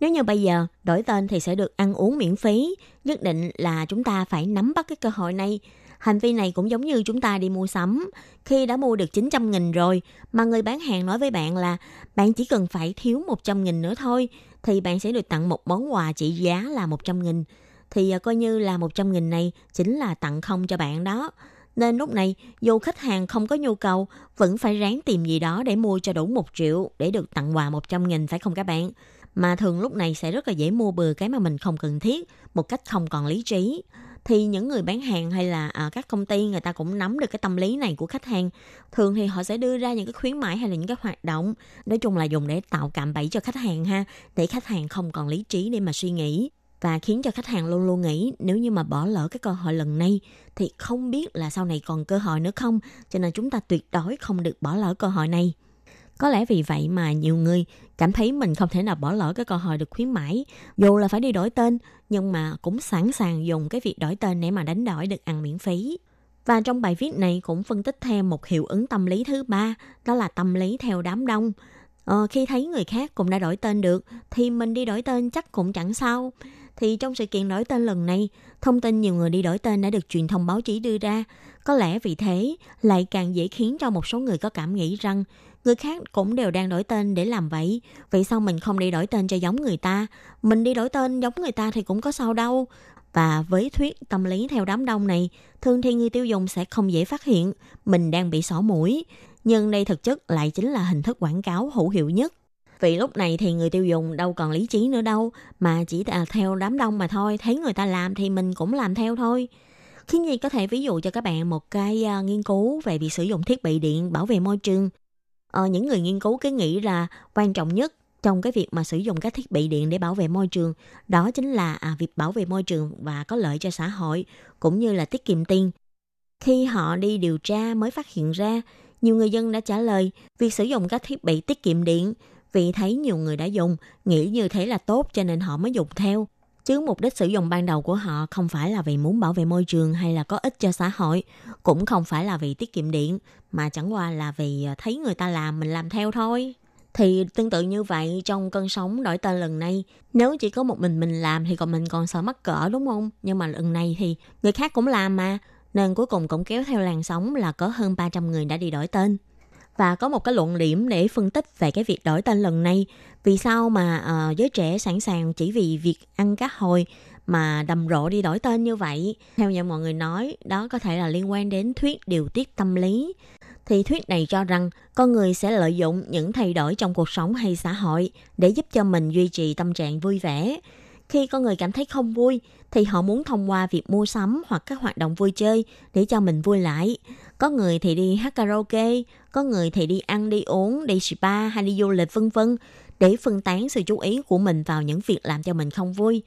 Nếu như bây giờ đổi tên thì sẽ được ăn uống miễn phí, nhất định là chúng ta phải nắm bắt cái cơ hội này Hành vi này cũng giống như chúng ta đi mua sắm. Khi đã mua được 900 nghìn rồi, mà người bán hàng nói với bạn là bạn chỉ cần phải thiếu 100 nghìn nữa thôi, thì bạn sẽ được tặng một món quà trị giá là 100 nghìn. thì à, coi như là 100 nghìn này chính là tặng không cho bạn đó. Nên lúc này, dù khách hàng không có nhu cầu, vẫn phải ráng tìm gì đó để mua cho đủ 1 triệu để được tặng quà 100 nghìn phải không các bạn? Mà thường lúc này sẽ rất là dễ mua bừa cái mà mình không cần thiết, một cách không còn lý trí. Thì những người bán hàng hay là à, các công ty người ta cũng nắm được cái tâm lý này của khách hàng. Thường thì họ sẽ đưa ra những cái khuyến mãi hay là những cái hoạt động nói chung là dùng để tạo cạm bẫy cho khách hàng ha để khách hàng không còn lý trí để mà suy nghĩ và khiến cho khách hàng luôn luôn nghĩ nếu như mà bỏ lỡ cái cơ hội lần này thì không biết là sau này còn cơ hội nữa không cho nên chúng ta tuyệt đối không được bỏ lỡ cơ hội này có lẽ vì vậy mà nhiều người cảm thấy mình không thể nào bỏ lỡ cái cơ hội được khuyến mãi. Dù là phải đi đổi tên, nhưng mà cũng sẵn sàng dùng cái việc đổi tên để mà đánh đổi được ăn miễn phí. Và trong bài viết này cũng phân tích thêm một hiệu ứng tâm lý thứ ba, đó là tâm lý theo đám đông. Ờ, khi thấy người khác cũng đã đổi tên được, thì mình đi đổi tên chắc cũng chẳng sao. Thì trong sự kiện đổi tên lần này, thông tin nhiều người đi đổi tên đã được truyền thông báo chí đưa ra. Có lẽ vì thế lại càng dễ khiến cho một số người có cảm nghĩ rằng người khác cũng đều đang đổi tên để làm vậy. Vậy sao mình không đi đổi tên cho giống người ta? Mình đi đổi tên giống người ta thì cũng có sao đâu. Và với thuyết tâm lý theo đám đông này, thường thì người tiêu dùng sẽ không dễ phát hiện mình đang bị xỏ mũi. Nhưng đây thực chất lại chính là hình thức quảng cáo hữu hiệu nhất. Vì lúc này thì người tiêu dùng đâu còn lý trí nữa đâu, mà chỉ là theo đám đông mà thôi, thấy người ta làm thì mình cũng làm theo thôi. Khiến Nhi có thể ví dụ cho các bạn một cái uh, nghiên cứu về việc sử dụng thiết bị điện bảo vệ môi trường ờ, những người nghiên cứu cái nghĩ là quan trọng nhất trong cái việc mà sử dụng các thiết bị điện để bảo vệ môi trường đó chính là à, việc bảo vệ môi trường và có lợi cho xã hội cũng như là tiết kiệm tiền khi họ đi điều tra mới phát hiện ra nhiều người dân đã trả lời việc sử dụng các thiết bị tiết kiệm điện vì thấy nhiều người đã dùng nghĩ như thế là tốt cho nên họ mới dùng theo chứ mục đích sử dụng ban đầu của họ không phải là vì muốn bảo vệ môi trường hay là có ích cho xã hội, cũng không phải là vì tiết kiệm điện, mà chẳng qua là vì ờ, thấy người ta làm mình làm theo thôi. Thì tương tự như vậy trong cơn sóng đổi tên lần này, nếu chỉ có một mình mình làm thì còn mình còn sợ mắc cỡ đúng không? Nhưng mà lần này thì người khác cũng làm mà, nên cuối cùng cũng kéo theo làn sóng là có hơn 300 người đã đi đổi tên và có một cái luận điểm để phân tích về cái việc đổi tên lần này. Vì sao mà uh, giới trẻ sẵn sàng chỉ vì việc ăn cá hồi mà đầm rộ đi đổi tên như vậy? Theo như mọi người nói đó có thể là liên quan đến thuyết điều tiết tâm lý. Thì thuyết này cho rằng con người sẽ lợi dụng những thay đổi trong cuộc sống hay xã hội để giúp cho mình duy trì tâm trạng vui vẻ. Khi con người cảm thấy không vui thì họ muốn thông qua việc mua sắm hoặc các hoạt động vui chơi để cho mình vui lại. Có người thì đi hát karaoke, có người thì đi ăn đi uống, đi spa hay đi du lịch vân vân để phân tán sự chú ý của mình vào những việc làm cho mình không vui.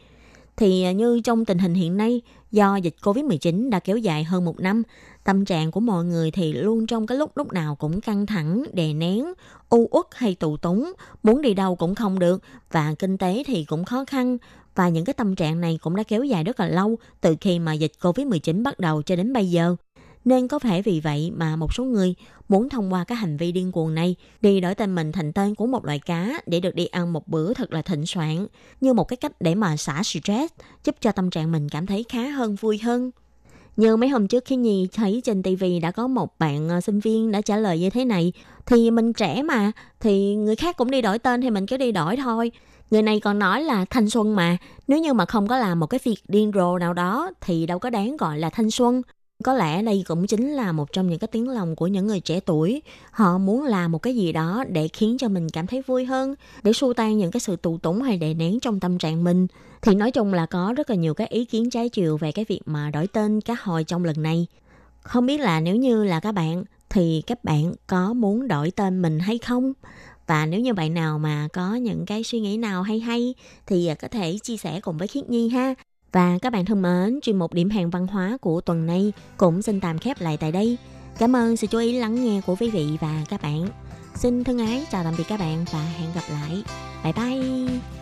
Thì à, như trong tình hình hiện nay, do dịch Covid-19 đã kéo dài hơn một năm, tâm trạng của mọi người thì luôn trong cái lúc lúc nào cũng căng thẳng, đè nén, u uất hay tù túng, muốn đi đâu cũng không được và kinh tế thì cũng khó khăn, và những cái tâm trạng này cũng đã kéo dài rất là lâu từ khi mà dịch Covid-19 bắt đầu cho đến bây giờ. Nên có thể vì vậy mà một số người muốn thông qua các hành vi điên cuồng này đi đổi tên mình thành tên của một loại cá để được đi ăn một bữa thật là thịnh soạn như một cái cách để mà xả stress giúp cho tâm trạng mình cảm thấy khá hơn vui hơn. Như mấy hôm trước khi Nhi thấy trên TV đã có một bạn ờ, sinh viên đã trả lời như thế này thì mình trẻ mà thì người khác cũng đi đổi tên thì mình cứ đi đổi thôi Người này còn nói là thanh xuân mà, nếu như mà không có làm một cái việc điên rồ nào đó thì đâu có đáng gọi là thanh xuân. Có lẽ đây cũng chính là một trong những cái tiếng lòng của những người trẻ tuổi. Họ muốn làm một cái gì đó để khiến cho mình cảm thấy vui hơn, để xua tan những cái sự tù túng hay đè nén trong tâm trạng mình. Thì nói chung là có rất là nhiều cái ý kiến trái chiều về cái việc mà đổi tên cá hồi trong lần này. Không biết là nếu như là các bạn thì các bạn có muốn đổi tên mình hay không? Và nếu như bạn nào mà có những cái suy nghĩ nào hay hay thì à, có thể chia sẻ cùng với Khiết Nhi ha. Và các bạn thân mến, chuyên mục điểm hẹn văn hóa của tuần này cũng xin tạm khép lại tại đây. Cảm ơn sự chú ý lắng nghe của quý vị và các bạn. Xin thân ái chào tạm biệt các bạn và hẹn gặp lại. Bye bye!